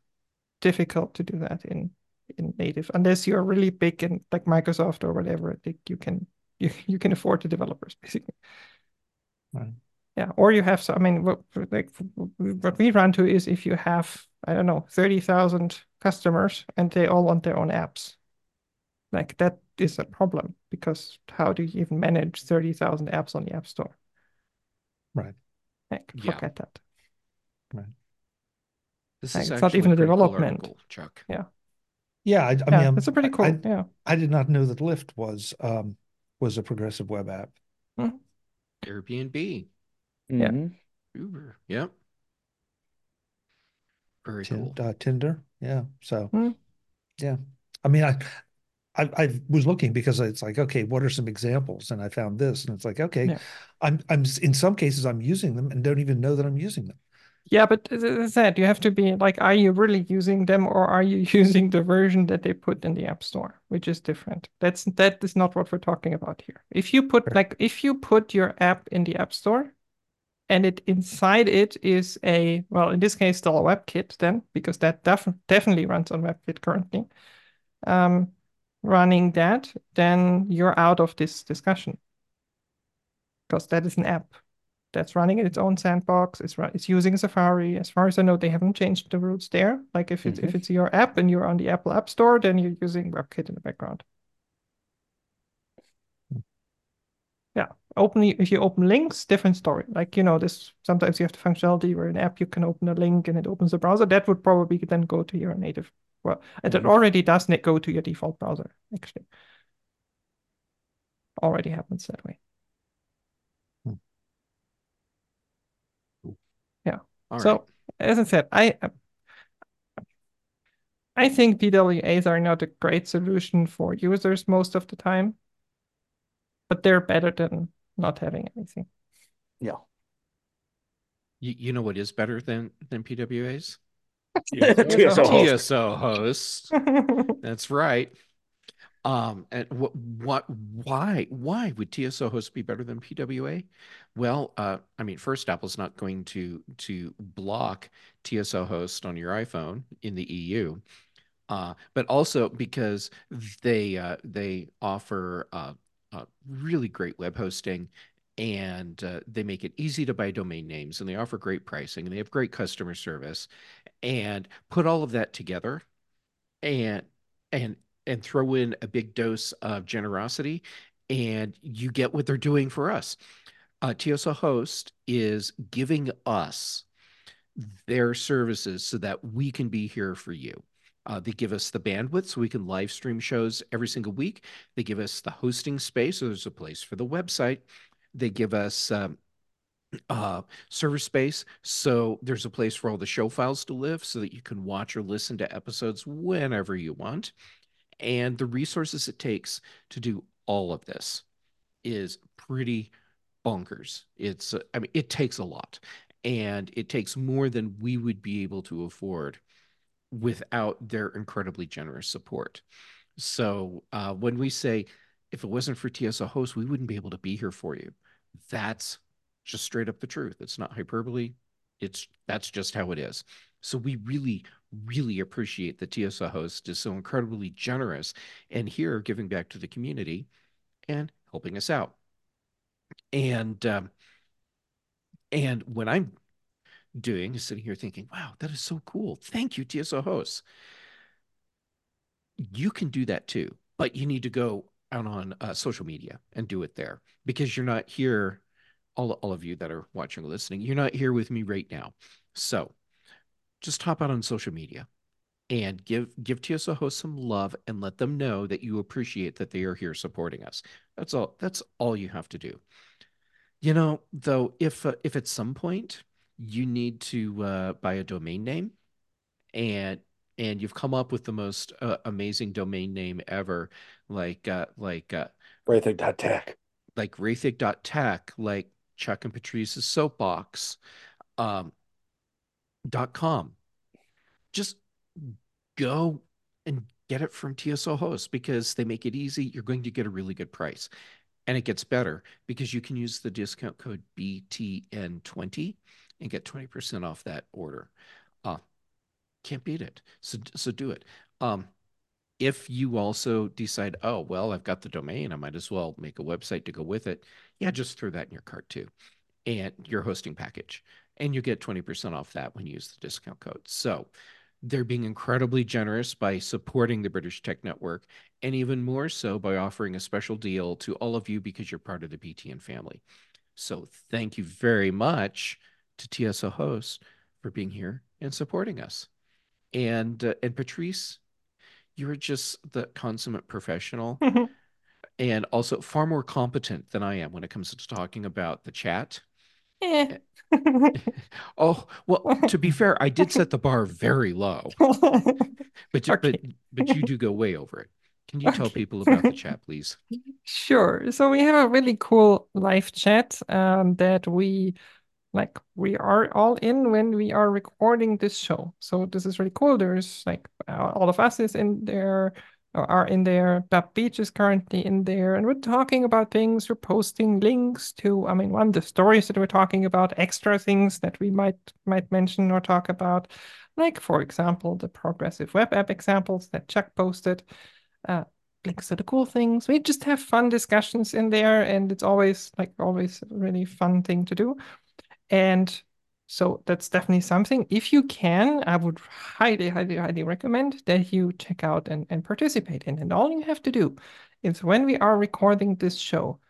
difficult to do that in in native unless you're really big and like Microsoft or whatever. I think you can you you can afford the developers basically.
Right.
Yeah, or you have so I mean what like what we run to is if you have I don't know 30,000 customers and they all want their own apps. Like that is a problem because how do you even manage 30,000 apps on the App Store?
Right.
Like,
Yeah.
forget that.
This
Like,
is
it's not even a
pretty cool
development.
article, Chuck.
Yeah, I, I
Yeah,
mean, I'm-
it's a pretty cool.
I,
yeah.
I did not know that Lyft was um was a progressive web app.
Airbnb,
Yeah.
Mhm.
Uber. Yep. Very
Tin,
cool.
uh, Tinder. Yeah. So,
Hmm.
yeah. I mean, I, I, I was looking because it's like, okay, what are some examples? And I found this, and it's like, okay,
Yeah.
I'm, I'm in some cases I'm using them and don't even know that I'm using them.
Yeah, but as I said, you have to be like, are you really using them or are you (laughs) using the version that they put in the App Store, which is different. That's that is not what we're talking about here. If you put like if you put your app in the App Store and it inside it is a well, in this case still a WebKit then, because that def definitely runs on WebKit currently. Um running that, then you're out of this discussion. Because that is an app that's running in its own sandbox. It's it's using Safari. As far as I know, they haven't changed the rules there. Like if it's if it's your app and you're on the Apple App Store, then you're using WebKit in the background. Yeah, open if you open links, different story. Like you know, this sometimes you have the functionality where an app you can open a link and it opens the browser. That would probably then go to your native. Well, and it
Mhm.
already does not go to your default browser actually. Already happens that way.
All
So-
right.
as I said, I I think PWAs are not a great solution for users most of the time, but they're better than not having anything.
Yeah.
You, you know what is better than than PWAs? (laughs)
TSO.
TSO hosts. (laughs) That's right. Um, and what, what, why, why would TSO host be better than PWA? Well, uh, I mean, first, Apple's not going to to block TSO host on your iPhone in the EU, uh, but also because they uh, they offer uh, uh, really great web hosting and uh, they make it easy to buy domain names and they offer great pricing and they have great customer service and put all of that together and and and throw in a big dose of generosity and you get what they're doing for us uh, host is giving us their services so that we can be here for you uh, they give us the bandwidth so we can live stream shows every single week they give us the hosting space so there's a place for the website they give us um, uh, server space. So there's a place for all the show files to live so that you can watch or listen to episodes whenever you want. And the resources it takes to do all of this is pretty bonkers. It's, uh, I mean, it takes a lot and it takes more than we would be able to afford without their incredibly generous support. So uh, when we say, if it wasn't for TSO host, we wouldn't be able to be here for you. That's just straight up the truth. It's not hyperbole. It's that's just how it is. So we really, really appreciate that TSO host is so incredibly generous and here giving back to the community and helping us out. And um, and when I'm doing is sitting here thinking, wow, that is so cool. Thank you, TSO hosts. You can do that too, but you need to go out on uh, social media and do it there because you're not here all, all of you that are watching or listening, you're not here with me right now. So just hop out on social media and give give TSO hosts some love and let them know that you appreciate that they are here supporting us. That's all that's all you have to do. You know, though, if uh, if at some point you need to uh, buy a domain name and and you've come up with the most uh, amazing domain name ever, like uh, like uh,
Raything.tech.
like Raythig.tech, like Chuck and Patrice's soapbox um, com. Just go and get it from TSO host because they make it easy. You're going to get a really good price. And it gets better because you can use the discount code BTN20 and get 20% off that order. Uh, can't beat it. So, so do it. Um, if you also decide, oh, well, I've got the domain, I might as well make a website to go with it. Yeah, just throw that in your cart too. And your hosting package. And you get 20% off that when you use the discount code. So they're being incredibly generous by supporting the British Tech Network, and even more so by offering a special deal to all of you because you're part of the BTN family. So thank you very much to TSO Host for being here and supporting us. And uh, and Patrice, you're just the consummate professional (laughs) and also far more competent than I am when it comes to talking about the chat.
Eh. (laughs)
oh, well, to be fair, I did set the bar very low. (laughs) But
Okay.
but but you do go way over it. Can you tell people about the chat, please? (laughs)
Sure. So we have a really cool live chat um, that we like we are all in when we are recording this show. So this is really cool. There's like all of us is in there are in there. Bab Beach is currently in there, and we're talking about things. We're posting links to, I mean, one the stories that we're talking about, extra things that we might might mention or talk about, like for example the progressive web app examples that Chuck posted. Uh, links to the cool things. We just have fun discussions in there, and it's always like always a really fun thing to do. And so that's definitely something. If you can, I would highly, highly, highly recommend that you check out and, and participate in. And all you have to do is when we are recording this show,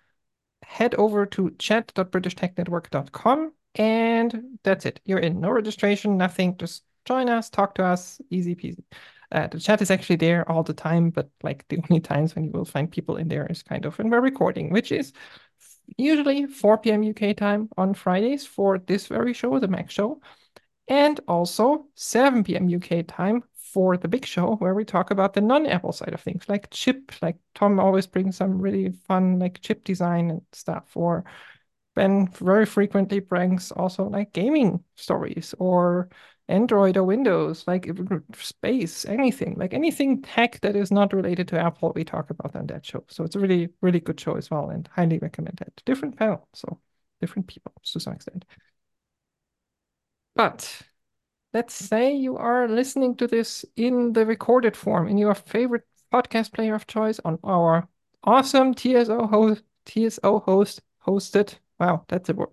head over to chat.britishtechnetwork.com and that's it. You're in. No registration, nothing. Just join us, talk to us, easy peasy. Uh, the chat is actually there all the time, but like the (laughs) only times when you will find people in there is kind of when we're recording, which is usually 4 p.m. UK time on Fridays for this very show, the Mac Show, and also 7 p.m. UK time for the big show where we talk about the non-Apple side of things, like chip. Like Tom always brings some really fun like chip design and stuff, or Ben very frequently brings also like gaming stories or Android or Windows, like space, anything, like anything tech that is not related to Apple, we talk about on that show. So it's a really, really good show as well, and highly recommend. Different panel, so different people to some extent. But let's say you are listening to this in the recorded form in your favorite podcast player of choice on our awesome TSO host, TSO host hosted. Wow, that's a word,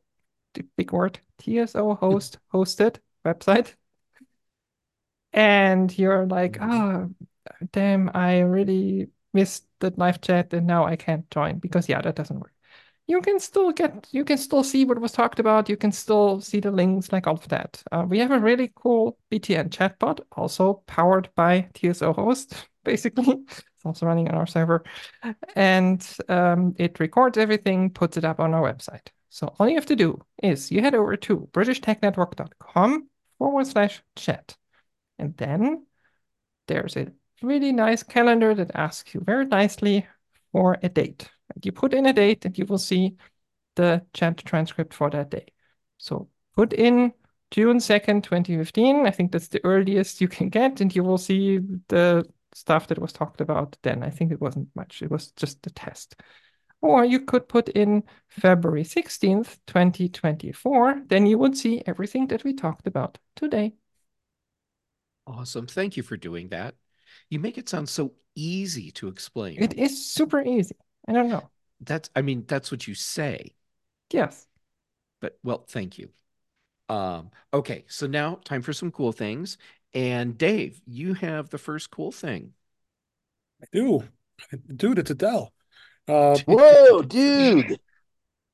big word. TSO host hosted website. And you're like, oh, damn, I really missed the live chat and now I can't join because yeah, that doesn't work. You can still get, you can still see what was talked about. You can still see the links, like all of that. Uh, we have a really cool BTN chatbot, also powered by TSO host, (laughs) basically. It's also running on our server. And um, it records everything, puts it up on our website. So all you have to do is you head over to britishtechnetwork.com forward slash chat. And then there's a really nice calendar that asks you very nicely for a date. And you put in a date and you will see the chat transcript for that day. So put in June 2nd, 2015. I think that's the earliest you can get, and you will see the stuff that was talked about then. I think it wasn't much, it was just the test. Or you could put in February 16th, 2024. Then you would see everything that we talked about today.
Awesome. Thank you for doing that. You make it sound so easy to explain.
It is super easy. I don't know.
That's, I mean, that's what you say,
Yes.
but well, thank you. Um, okay, so now time for some cool things. And Dave, you have the first cool thing.
I do. Dude, it's Adele. Uh, (laughs)
Whoa, dude.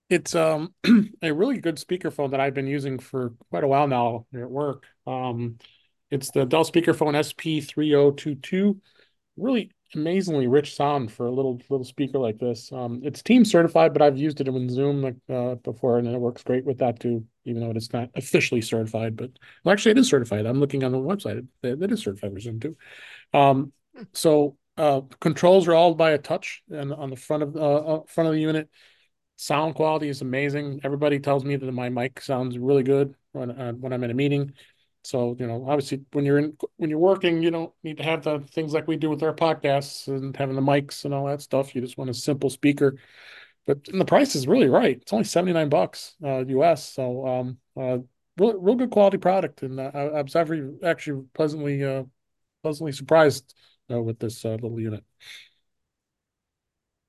it's um (clears throat) a really good speakerphone that I've been using for quite a while now at work. Um, it's the Dell speakerphone SP3022. Really amazingly rich sound for a little little speaker like this. Um, it's team certified, but I've used it in Zoom uh, before, and it works great with that too. Even though it's not officially certified, but well, actually, it is certified. I'm looking on the website; it, it is certified for Zoom too. Um, so uh, controls are all by a touch and on the front of uh, uh, front of the unit. Sound quality is amazing. Everybody tells me that my mic sounds really good when uh, when I'm in a meeting. So you know, obviously, when you're in when you're working, you don't need to have the things like we do with our podcasts and having the mics and all that stuff. You just want a simple speaker. But the price is really right. It's only seventy nine bucks uh, US. So um, uh, real real good quality product, and uh, I, I was actually actually pleasantly uh, pleasantly surprised uh, with this uh, little unit.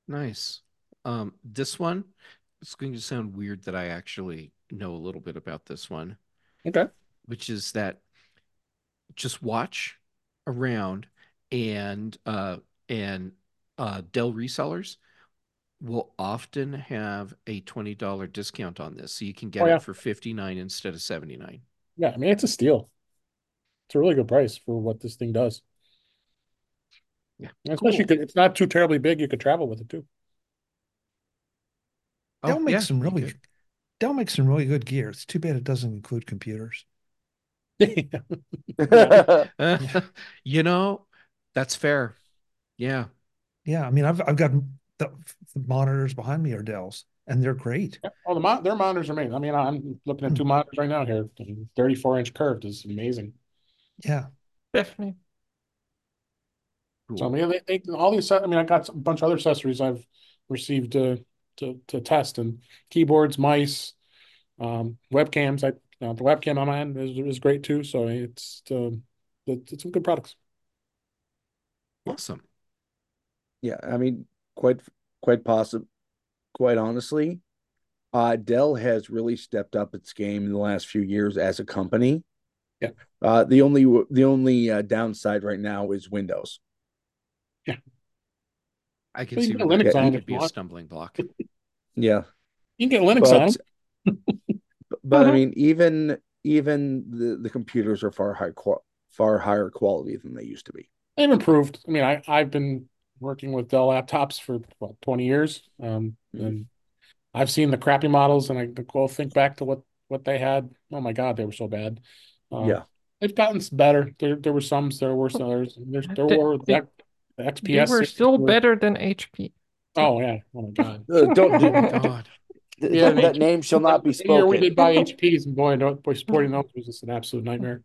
Nice. Um, this one, it's going to sound weird that I actually know a little bit about this one,
Okay.
Which is that just watch around and uh and uh Dell resellers will often have a $20 discount on this. So you can get
Oh, yeah.
it for 59 instead of 79.
Yeah, I mean it's a steal. It's a really good price for what this thing does.
Yeah.
And especially
Cool.
could, it's not too terribly big. You could travel with it too.
Dell
Oh,
makes
yeah,
some really
could.
Dell makes some really good gear. It's too bad it doesn't include computers. (laughs)
you know, that's fair. Yeah.
Yeah, I mean, I've I've got the, the monitors behind me are Dell's, and they're great.
Oh, the mon their monitors are amazing. I mean, I'm looking at two monitors right now here. 34 inch curved is amazing.
Yeah,
Definitely.
So I mean, they, they all these. I mean, I got a bunch of other accessories I've received to to to test and keyboards, mice, um, webcams. I uh, the webcam on my end is is great too. So it's um, it's, it's some good products.
Awesome.
Yeah, I mean, quite quite possible, quite honestly, uh, Dell has really stepped up its game in the last few years as a company.
Yeah.
Uh, the only the only uh, downside right now is Windows. Yeah.
I can
Well,
see
can
where
get Linux on it
could be a stumbling block.
Yeah,
You can get Linux on. (laughs)
but but I mean, even even the the computers are far high qual far higher quality than they used to be.
They've improved. I mean, I I've been working with Dell laptops for what 20 years. Um,
Mhm.
and I've seen the crappy models, and I go think back to what what they had. Oh my God, they were so bad. Um,
Yeah.
they've gotten better. There there were some there were worse than others. And There's there
They-
were the,
they-
the
They
XPS.
were still
were-
better than HP.
Oh yeah. Oh my God.
Uh, don't (laughs)
Oh my
do-
God. (laughs)
th-
Yeah,
that, that name shall not be
The year we did buy HPs, and boy, no, boy, supporting those was just an absolute nightmare.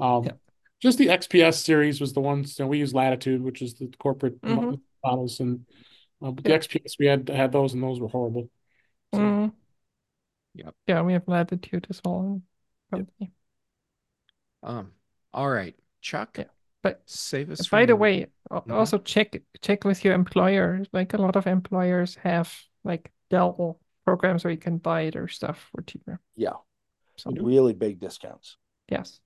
Um,
Yeah.
just the XPS series was the ones, you know, we use Latitude, which is the corporate mo-
Mhm.
models, and uh, but the
Yeah.
XPS we had had those, and those were horrible. So,
Mm.
Yep.
Yeah, we have latitude as well. Company.
Um, all right, Chuck,
Yeah, but
save us
By the way, al-
Mhm.
also check check with your employer. Like a lot of employers have like Dell programs where you can buy their stuff for cheaper.
Yeah,
So
really big discounts.
yes,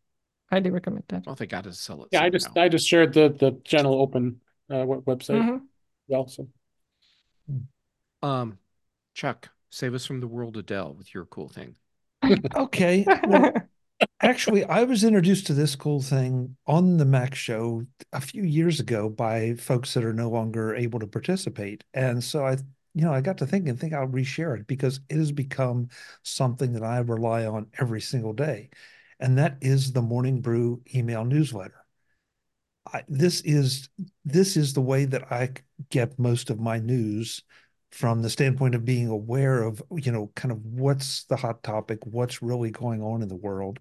highly recommend that.
Well, they got to sell it
yeah, I just
somehow.
I just shared the the general open uh, web- website.
Mhm.
Well, so
Um, Chuck, save us from the world of Dell with your cool thing. (laughs)
okay. Well, actually, I was introduced to this cool thing on the Mac show a few years ago by folks that are no longer able to participate, and so I, you know, I got to think and think I'll reshare it because it has become something that I rely on every single day, and that is the Morning Brew email newsletter. I, this is this is the way that I get most of my news from the standpoint of being aware of you know kind of what's the hot topic what's really going on in the world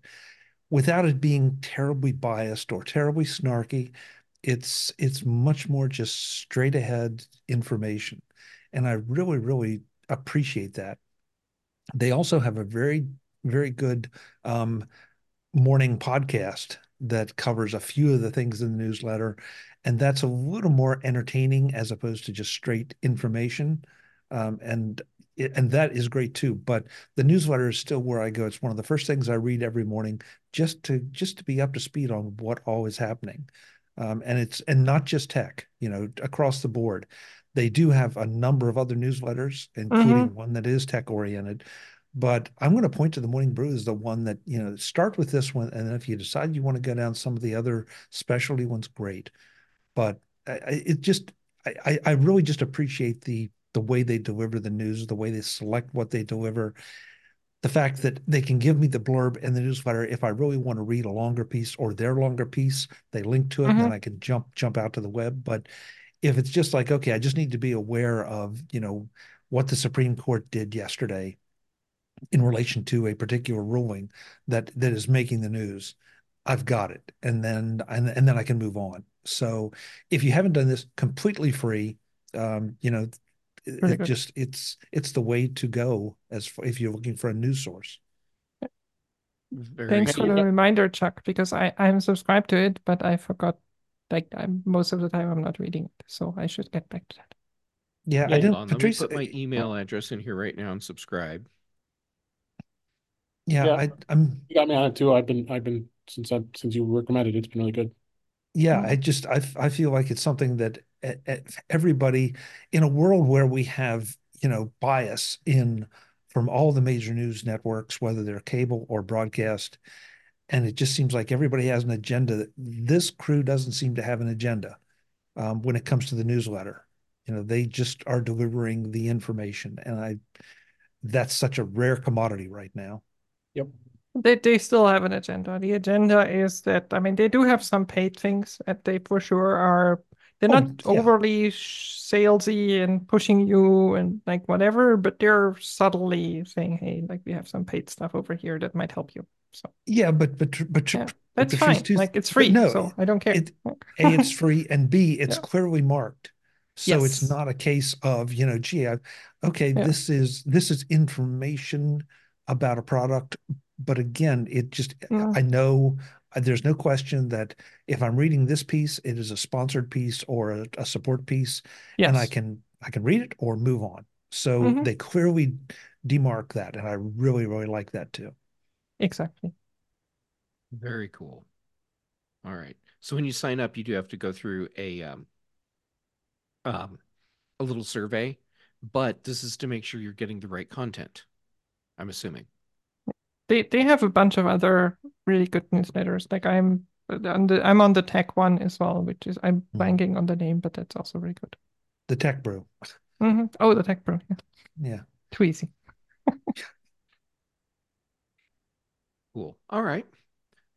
without it being terribly biased or terribly snarky it's it's much more just straight ahead information and i really really appreciate that. They also have a very very good um, morning podcast that covers a few of the things in the newsletter and that's a little more entertaining as opposed to just straight information. Um, and and that is great too but the newsletter is still where i go. It's one of the first things i read every morning just to just to be up to speed on what all is happening. Um, and it's and not just tech you know across the board they do have a number of other newsletters including mm-hmm. one that is tech oriented but i'm going to point to the morning brew as the one that you know start with this one and then if you decide you want to go down some of the other specialty ones great but it just I, I really just appreciate the the way they deliver the news, the way they select what they deliver, the fact that they can give me the blurb in the newsletter if I really want to read a longer piece or their longer piece, they link to it, and then mm-hmm. I can jump jump out to the web. But if it's just like, okay, I just need to be aware of, you know, what the Supreme Court did yesterday in relation to a particular ruling that that is making the news, I've got it, and then and and then I can move on. So if you haven't done this completely free, um, you know, it, it just it's it's the way to go as f- if you're looking for a news source.
Very
Thanks
cool.
for the reminder, Chuck, because I I'm subscribed to it, but I forgot. Like I'm most of the time I'm not reading it, so I should get back to that.
Yeah, I
Yeah,
Hold
didn't.
on,
Patrice,
let me put my
uh,
email address in here right now and subscribe.
yeah,
Yeah.
I, I'm
You got me on it too. I've been, I've been since I since you recommended it, it's been really good.
Yeah. I just I I feel like it's something that everybody in a world where we have, you know, bias in from all the major news networks, whether they're cable or broadcast, and it just seems like everybody has an agenda. This crew doesn't seem to have an agenda um, when it comes to the newsletter. You know, they just are delivering the information, and I that's such a rare commodity right now.
Yep.
They they still have an agenda. The agenda is that I mean they do have some paid things and they for sure are they're
Oh,
not overly salesy and pushing you and like whatever, but they're subtly saying, hey, like we have some paid stuff over here that might help you. So
Yeah, but but but
yeah,
but
that's fine.
too-
Like it's free,
no,
so I don't care.
it- (laughs) A, it's free, and B, it's
Yeah.
clearly marked. So it's not a case of, you know, gee, I, okay,
Yeah.
this is this is information about a product, but again, it just
Mm.
I know there's no question that if I'm reading this piece, it is a sponsored piece or a, a support piece,
yes.
and I can I can read it or move on. So
Mhm.
they clearly demark that, and I really really like that too.
exactly.
Very cool. All right. So when you sign up, you do have to go through a um, um, a little survey, but this is to make sure you're getting the right content. I'm assuming.
They they have a bunch of other really good newsletters. Like I'm on the I'm on the tech one as well, which is I'm
Mhm.
blanking on the name, but that's also really good.
The Tech Brew,
Mm-hmm. Oh, the tech bro. Yeah.
yeah.
Too easy. (laughs)
Cool. All right.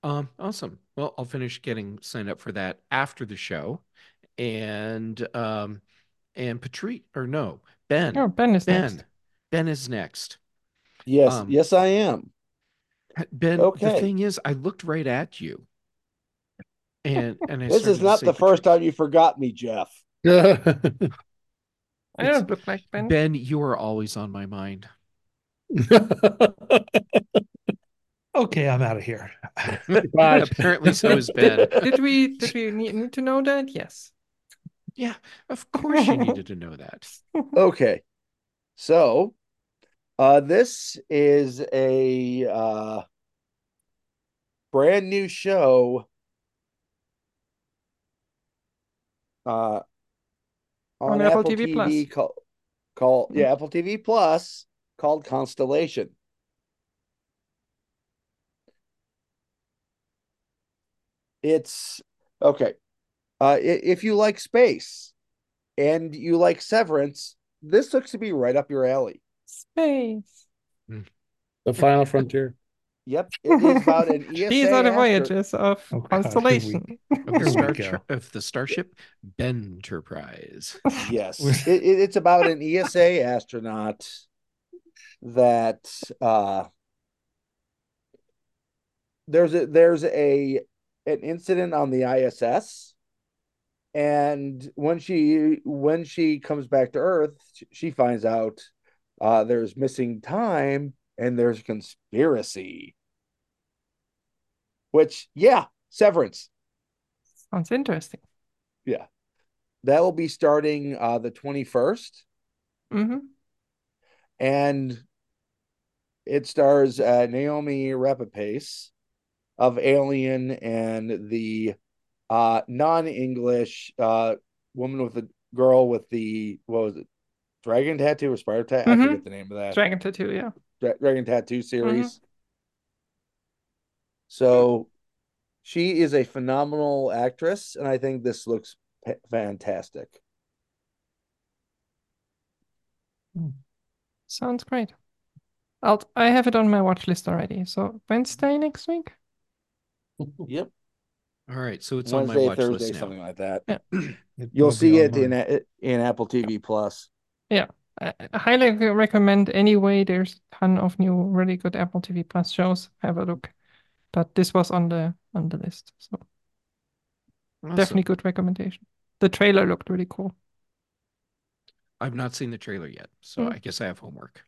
Um, awesome. Well, I'll finish getting signed up for that after the show. And um and Patrice or no, Ben.
Oh, Ben is
Ben.
next.
Ben is next.
Yes,
Um,
yes, I am. (laughs)
Ben, the thing is, I looked right at you. And (laughs) and I
This is not the first
"Patrice,
time you forgot me, Jeff. (laughs)
I don't look like Ben.
Ben, you are always on my mind.
Okay, I'm out of here.
Apparently so is Ben.
Did we did we need, need to know that? Yes.
Yeah, of course you needed to know that.
Okay. So, uh, this is a uh, brand new show uh, on,
On Apple
Apple,
TV
TV,
Plus.
called, called yeah, Apple TV Plus called Constellation. It's okay. Uh, if you like space and you like Severance, this looks to be right up your alley.
Space.
The final (laughs) frontier.
Yep, it is about an (laughs) ESA.
These are the
astro-
voyages of
Oh, God, here we-
Constellation.
Of (laughs) the,
Here we
star
go.
of the starship Benterprise.
Yes, it, it- it's about an ESA astronaut that uh, there's a there's a an incident on the ISS, and when she when she comes back to Earth, she finds out uh, there's missing time and there's conspiracy. Which, yeah, Severance.
Sounds interesting. Yeah.
That will be starting uh, the 21st.
hmm
and it stars uh, Naomi Rapapace of Alien and the uh, non-English uh, woman with the girl with the what was it, dragon tattoo or spider tattoo?
Mhm.
I forget the name of that
Dragon Tattoo, yeah.
Dra- dragon tattoo series. So she is a phenomenal actress, and I think this looks pa- fantastic.
Sounds great. I'll I have it on my watch list already. So Wednesday next week? (laughs)
Yep,
All right, so it's on my
Wednesday,
watch
Thursday,
list now.
something like that. (clears throat)
It
You'll see it in in Apple TV Plus.
I I highly recommend anyway. There's a ton of new, really good Apple TV Plus shows. Have a look. But this was on the on the list, so
Awesome.
definitely good recommendation. The trailer looked really cool.
I've not seen the trailer yet, so
Mm.
I guess I have homework.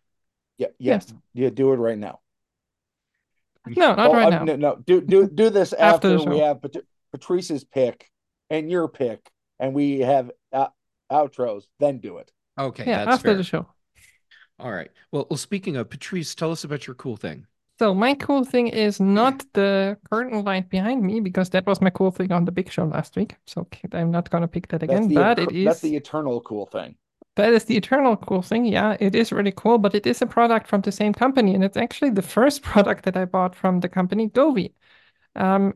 Yeah, yeah,
Yes.
yeah. Do it right now. (laughs)
No, not
Oh,
right
uh,
now.
No, no, do do do this (laughs)
After
after, we have Pat- Patrice's pick and your pick, and we have uh, outros. Then do it.
Okay,
Yeah,
that's
after
fair.
the show.
All right. Well, well, speaking of Patrice, tell us about your cool thing.
So my cool thing is not (laughs) the curtain light behind me because that was my cool thing on the big show last week. So I'm not gonna pick that again,
the
but
etern-
it is
that's the eternal cool thing.
That is the eternal cool thing. Yeah, it is really cool, but it is a product from the same company, and it's actually the first (laughs) product that I bought from the company Govee. Um,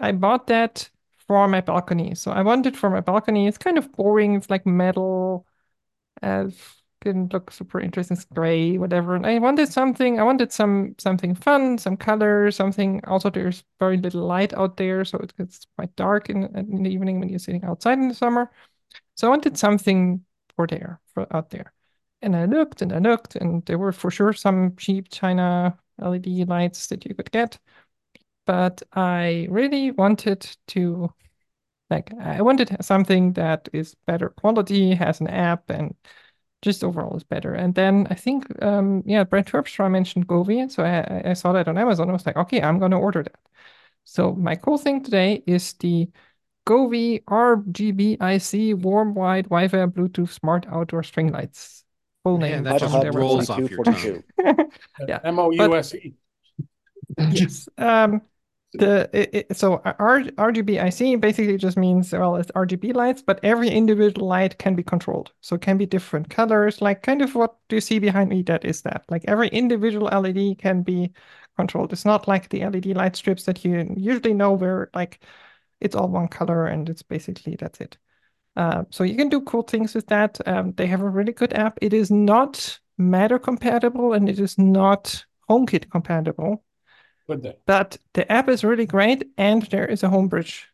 I bought that for my balcony. So I want it for my balcony. It's kind of boring. It's like metal. Uh, didn't look super interesting. It's gray, whatever. And I wanted something. I wanted some something fun, some color, something. Also, there's very little light out there, so it gets quite dark in in the evening when you're sitting outside in the summer. So I wanted something for there, for out there. And I looked and I looked, and there were for sure some cheap China LED lights that you could get. But I really wanted to, like, I wanted something that is better quality, has an app, and just overall is better. And then I think, um, yeah, Brett Terpstra mentioned Govee, so I, I- I saw that on Amazon. I was like, okay, I'm gonna order that. So my cool thing today is the Govee RGBIC warm wide Wi-Fi Bluetooth smart outdoor string lights. Full
Man,
name
that
from
just
their
rolls off your (laughs) tongue.
Yeah,
M O U S E. (laughs)
yes. Um, the it, it- so R, RGBIC basically just means well, it's RGB lights, but every individual light can be controlled. So it can be different colors, like kind of what you see behind me. That is that. Like every individual LED can be controlled. It's not like the LED light strips that you usually know where like it's all one color and it's basically that's it. Uh, so you can do cool things with that. Um, they have a really good app. It is not Matter compatible and it is not HomeKit compatible.
Good day.
But the app is really great, and there is a Homebridge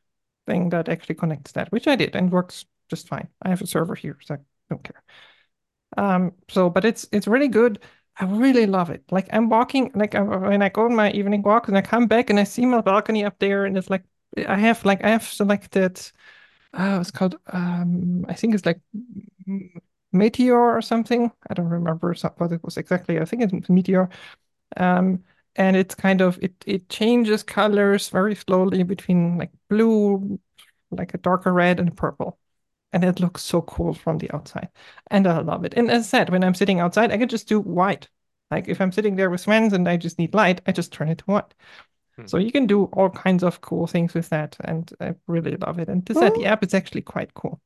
thing that actually connects that, which I did and works just fine. I have a server here, so I don't care. Um, so but it's it's really good. I really love it. Like I'm walking, like I, when I go on my evening walk and I come back and I see my balcony up there, and it's like I have like I have selected. Uh, it's called um, I think it's like Meteor or something. I don't remember what it was exactly. I think it's Meteor. Um, and it's kind of it it changes colors very slowly between like blue, like a darker red and purple. And it looks so cool from the outside. And I love it. And as I said, when I'm sitting outside, I can just do white. Like if I'm sitting there with friends and I just need light, I just turn it to white.
Hmm.
So you can do all kinds of cool things with that. And I really love it. And to said, the app is actually quite cool.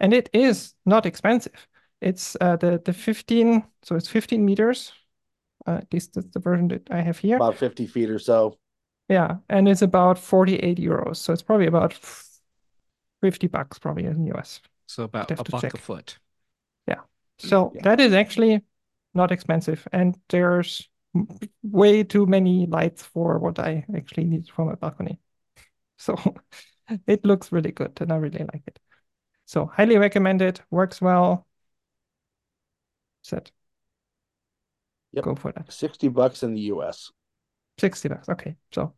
And it is not expensive. It's uh, the the 15, so it's 15 meters. Uh, at least that's the version that I have here.
About fifty feet or so.
Yeah, and it's about 48 euros. So it's probably about 50 bucks probably in the US.
So about
have
a
to
buck a
check.
foot.
So
Yeah.
that is actually not expensive. And there's way too many lights for what I actually need for my balcony. (laughs) So (laughs) it looks really good and I really like it. So highly recommend it. Works well. Set.
Yep.
Go for that.
Sixty bucks in the U.S.
60 bucks. Okay. So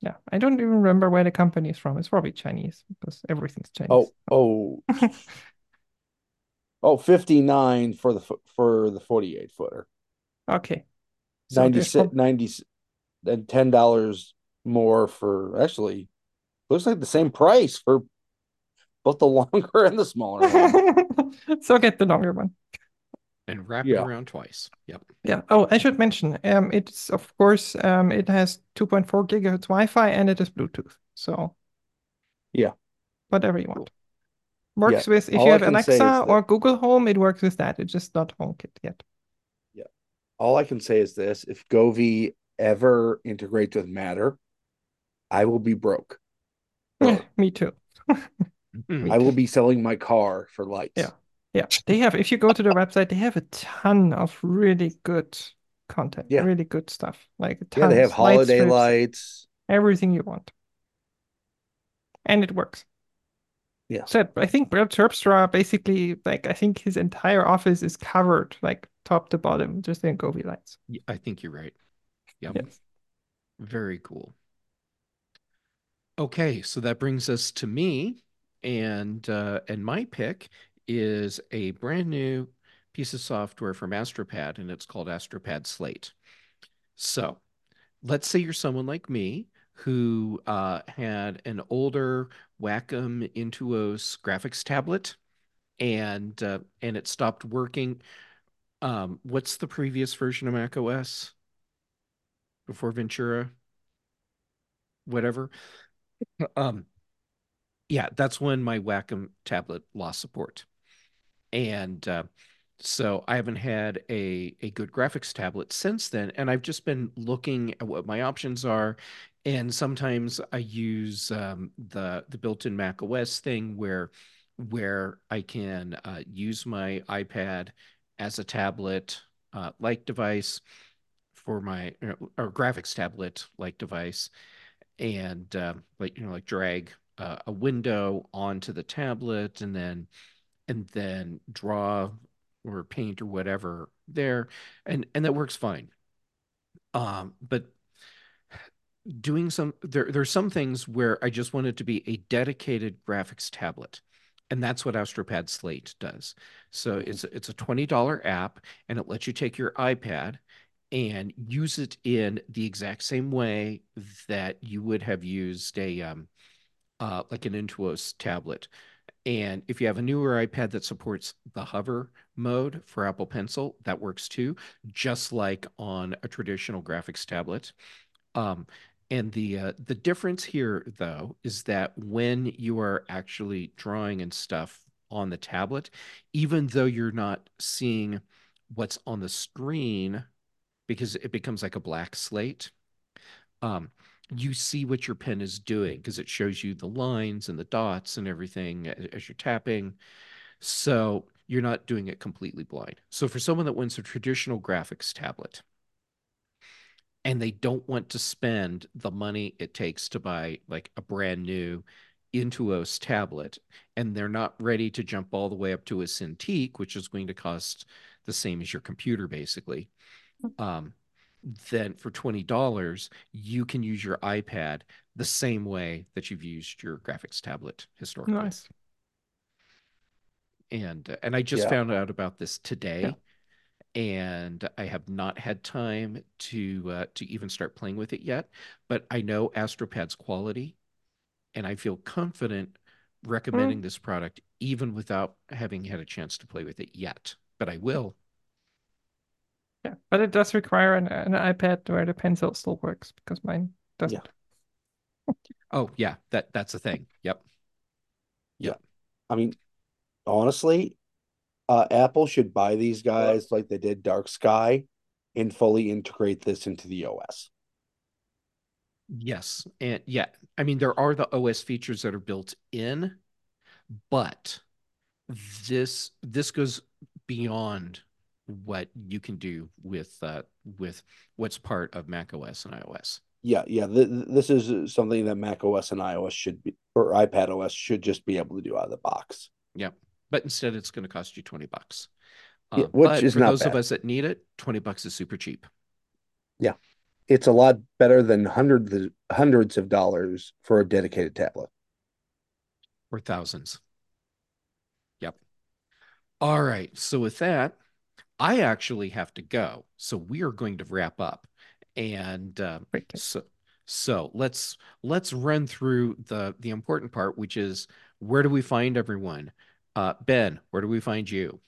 yeah, I don't even remember where the company is from. It's probably Chinese because everything's Chinese.
Oh, oh, (laughs) oh, 59 for the for the forty-eight footer.
Okay. So
90, 90 and ten dollars more for actually looks like the same price for both the (laughs) longer and the smaller one. (laughs)
so get the longer one.
And wrap
Yeah.
it around twice. Yep.
Yeah. Oh, I should mention, um, it's of course, um, it has 2.4 gigahertz Wi-Fi and it is Bluetooth. So
Yeah.
whatever you want. Works with if
all
you have
can say
Alexa
that-
or Google Home, it works with that. It's just not HomeKit yet. Yeah.
All I can say is this: if Govee ever integrates with Matter, I will be broke.
Yeah, (laughs) me too. (laughs)
Mhm.
I will be selling my car for lights.
Yeah. Yeah, they have. If you go to their website, they have a ton of really good content,
Yeah.
really good stuff. Like
Yeah, they have
tons, light
holiday
strips,
lights.
everything you want, and it works.
Yeah.
So I think Brett Terpstra basically like I think his entire office is covered like top to bottom just in Govee lights.
Yeah, I think you're right. Yep.
Yes.
Very cool. Okay, so that brings us to me, and uh, and my pick is a brand new piece of software from Astropad, and it's called Astropad Slate. So, let's say you're someone like me who uh, had an older Wacom Intuos graphics tablet, and uh, and it stopped working. Um, what's the previous version of Mac OS before Ventura? Whatever. Um, yeah, that's when my Wacom tablet lost support. And uh, so I haven't had a, a good graphics tablet since then. And I've just been looking at what my options are. And sometimes I use um, the the built-in Mac OS thing where where I can uh, use my iPad as a tablet uh, like device for my or graphics tablet like device and uh, like you know like drag uh, a window onto the tablet and then and then draw or paint or whatever there and and that works fine. Um but doing some there there's some things where I just want it to be a dedicated graphics tablet and that's what Astropad Slate does. So it's it's a $20 app and it lets you take your iPad and use it in the exact same way that you would have used a um, uh, like an Intuos tablet. And if you have a newer iPad that supports the hover mode for Apple Pencil, that works too, just like on a traditional graphics tablet. Um, and the uh, the difference here, though, is that when you are actually drawing and stuff on the tablet, even though you're not seeing what's on the screen because it becomes like a black slate. Um, you see what your pen is doing because it shows you the lines and the dots and everything as you're tapping. So you're not doing it completely blind. So for someone that wants a traditional graphics tablet and they don't want to spend the money it takes to buy like a brand new Intuos tablet, and they're not ready to jump all the way up to a Cintiq, which is going to cost the same as your computer basically um, then for $20, you can use your iPad the same way that you've used your graphics tablet historically.
Nice.
And uh, and I just
Yeah.
found out about this today. And I have not had time to uh, to even start playing with it yet, but I know Astropad's quality, and I feel confident recommending this product even without having had a chance to play with it yet. But I will.
Yeah, but it does require an, an iPad where the pencil still works because mine doesn't. Yeah.
Oh yeah, that that's the thing. Yep. Yeah.
I mean, honestly, uh, Apple should buy these guys like they did Dark Sky and fully integrate this into the OS.
Yes. And yeah, I mean, there are the OS features that are built in, but this this goes beyond what you can do with uh with what's part of Mac OS and iOS.
Yeah, yeah. Th- th- this is something that Mac OS and iOS should be, or iPad OS should just be able to do out of the box.
Yeah, but instead it's going to cost you 20 bucks.
Yeah,
Uh,
which
but
is
for
not
those of us that need it, 20 bucks is super cheap.
Yeah, it's a lot better than hundreds hundreds of dollars for a dedicated tablet.
or thousands. Yep. All right. So with that, I actually have to go. So we are going to wrap up, and uh,
Great.
so so let's let's run through the the important part, which is where do we find everyone? Uh, Ben, where do we find you?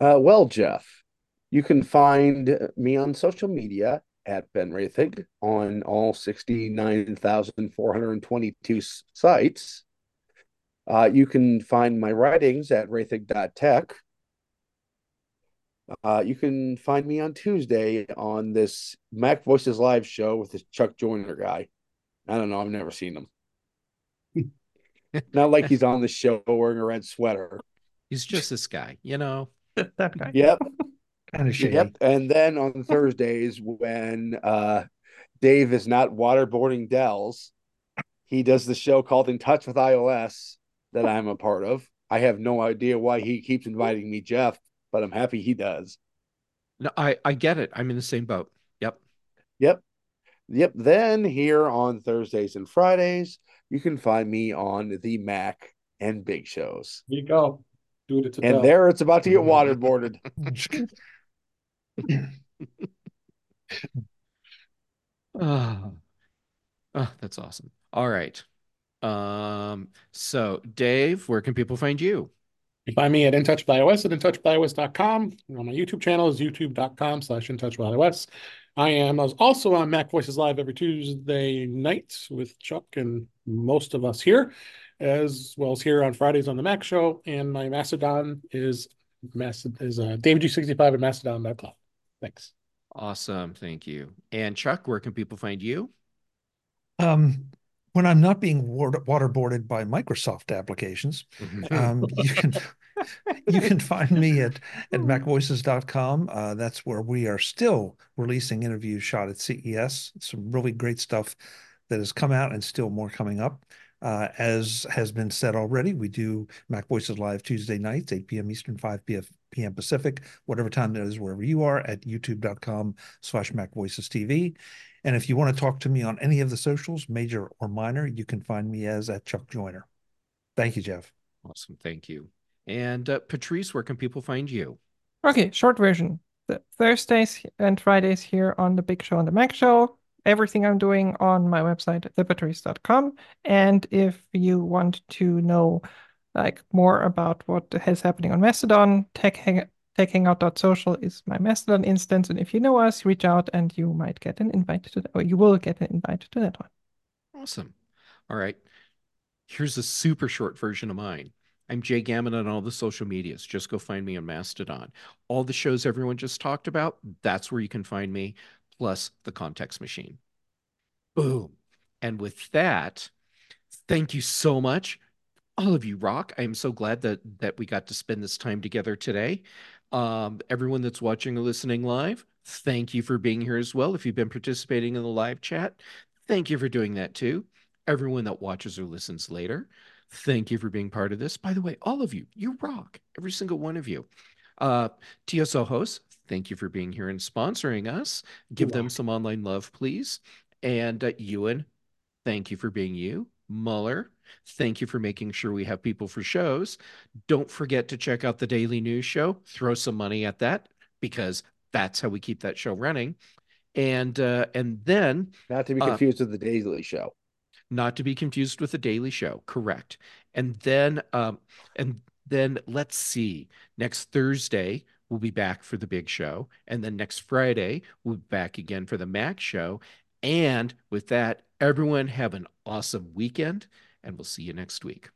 Uh, well, Jeff, you can find me on social media at Ben Roethig on all 69,422 sites. Uh, you can find my writings at roethig.tech. Uh, you can find me on Tuesday on this Mac Voices Live show with this Chuck Joiner guy. I don't know. I've never seen him. Not like he's on the show wearing a red sweater.
He's just this guy, you know.
That guy.
Yep.
Kind of shady.
Yep. And then on Thursdays, when uh, Dave is not waterboarding Dells, He does the show called In Touch with iOS that I'm a part of. I have no idea why he keeps inviting me, Jeff, but I'm happy he does.
No, I I get it. I'm in the same boat. Yep.
Yep. Yep. Then here on Thursdays and Fridays, you can find me on the Mac and Big Shows.
There you go. Do it to
And there it's about to get waterboarded.
Oh, (laughs) oh, that's awesome. All right. Um, so Dave, where can people find you?
You find me at In Touch with iOS at intouchwithios.com. On my YouTube channel is youtube.com slash intouchwithios. I am also on Mac Voices Live every Tuesday night with Chuck and most of us here, as well as here on Fridays on the Mac Show. And my Mastodon is is uh, DaveG65 at mastodon.com. Thanks.
Awesome. Thank you. And Chuck, where can people find you?
Um, when I'm not being waterboarded by Microsoft applications, um, (laughs) you can you can find me at at macvoices.com. Uh, that's where we are still releasing interviews shot at CES. Some really great stuff that has come out and still more coming up. Uh, as has been said already, we do Mac Voices Live Tuesday nights, 8 p.m. Eastern, 5 p.m. Pacific, whatever time that is, wherever you are, at youtube.com slash Mac Voices TV. And if you want to talk to me on any of the socials, major or minor, you can find me as at Chuck Joiner. Thank you, Jeff.
Awesome. Thank you. And uh, Patrice, where can people find you?
Okay, short version. The Thursdays and Fridays here on the Big Show and the Mac Show everything I'm doing on my website, thepatrice.com. And if you want to know like more about what is happening on Mastodon, tech hang techhangout.social is my Mastodon instance. And if you know us, reach out and you might get an invite to that, or you will get an invite to that one.
Awesome. All right. Here's a super short version of mine. I'm Jay Gamet on all the social medias. Just go find me on Mastodon. All the shows everyone just talked about, that's where you can find me plus the context machine. Boom. And with that, thank you so much. All of you rock. I am so glad that that we got to spend this time together today. Um, everyone that's watching or listening live, thank you for being here as well. If you've been participating in the live chat, thank you for doing that too. Everyone that watches or listens later, thank you for being part of this. By the way, all of you, you rock. Every single one of you. Uh, TSO hosts, thank you for being here and sponsoring us. Give them some online love, please. And uh, Ewan, thank you for being you. Muller, thank you for making sure we have people for shows. Don't forget to check out the Daily News Show. Throw some money at that because that's how we keep that show running. And uh, and then
not to be uh, confused uh, with the Daily Show.
Not to be confused with the Daily Show. Correct. And then um, and then let's see. Next Thursday we'll be back for the big show. And then next Friday, we'll be back again for the Mac show. And with that, everyone have an awesome weekend, and we'll see you next week.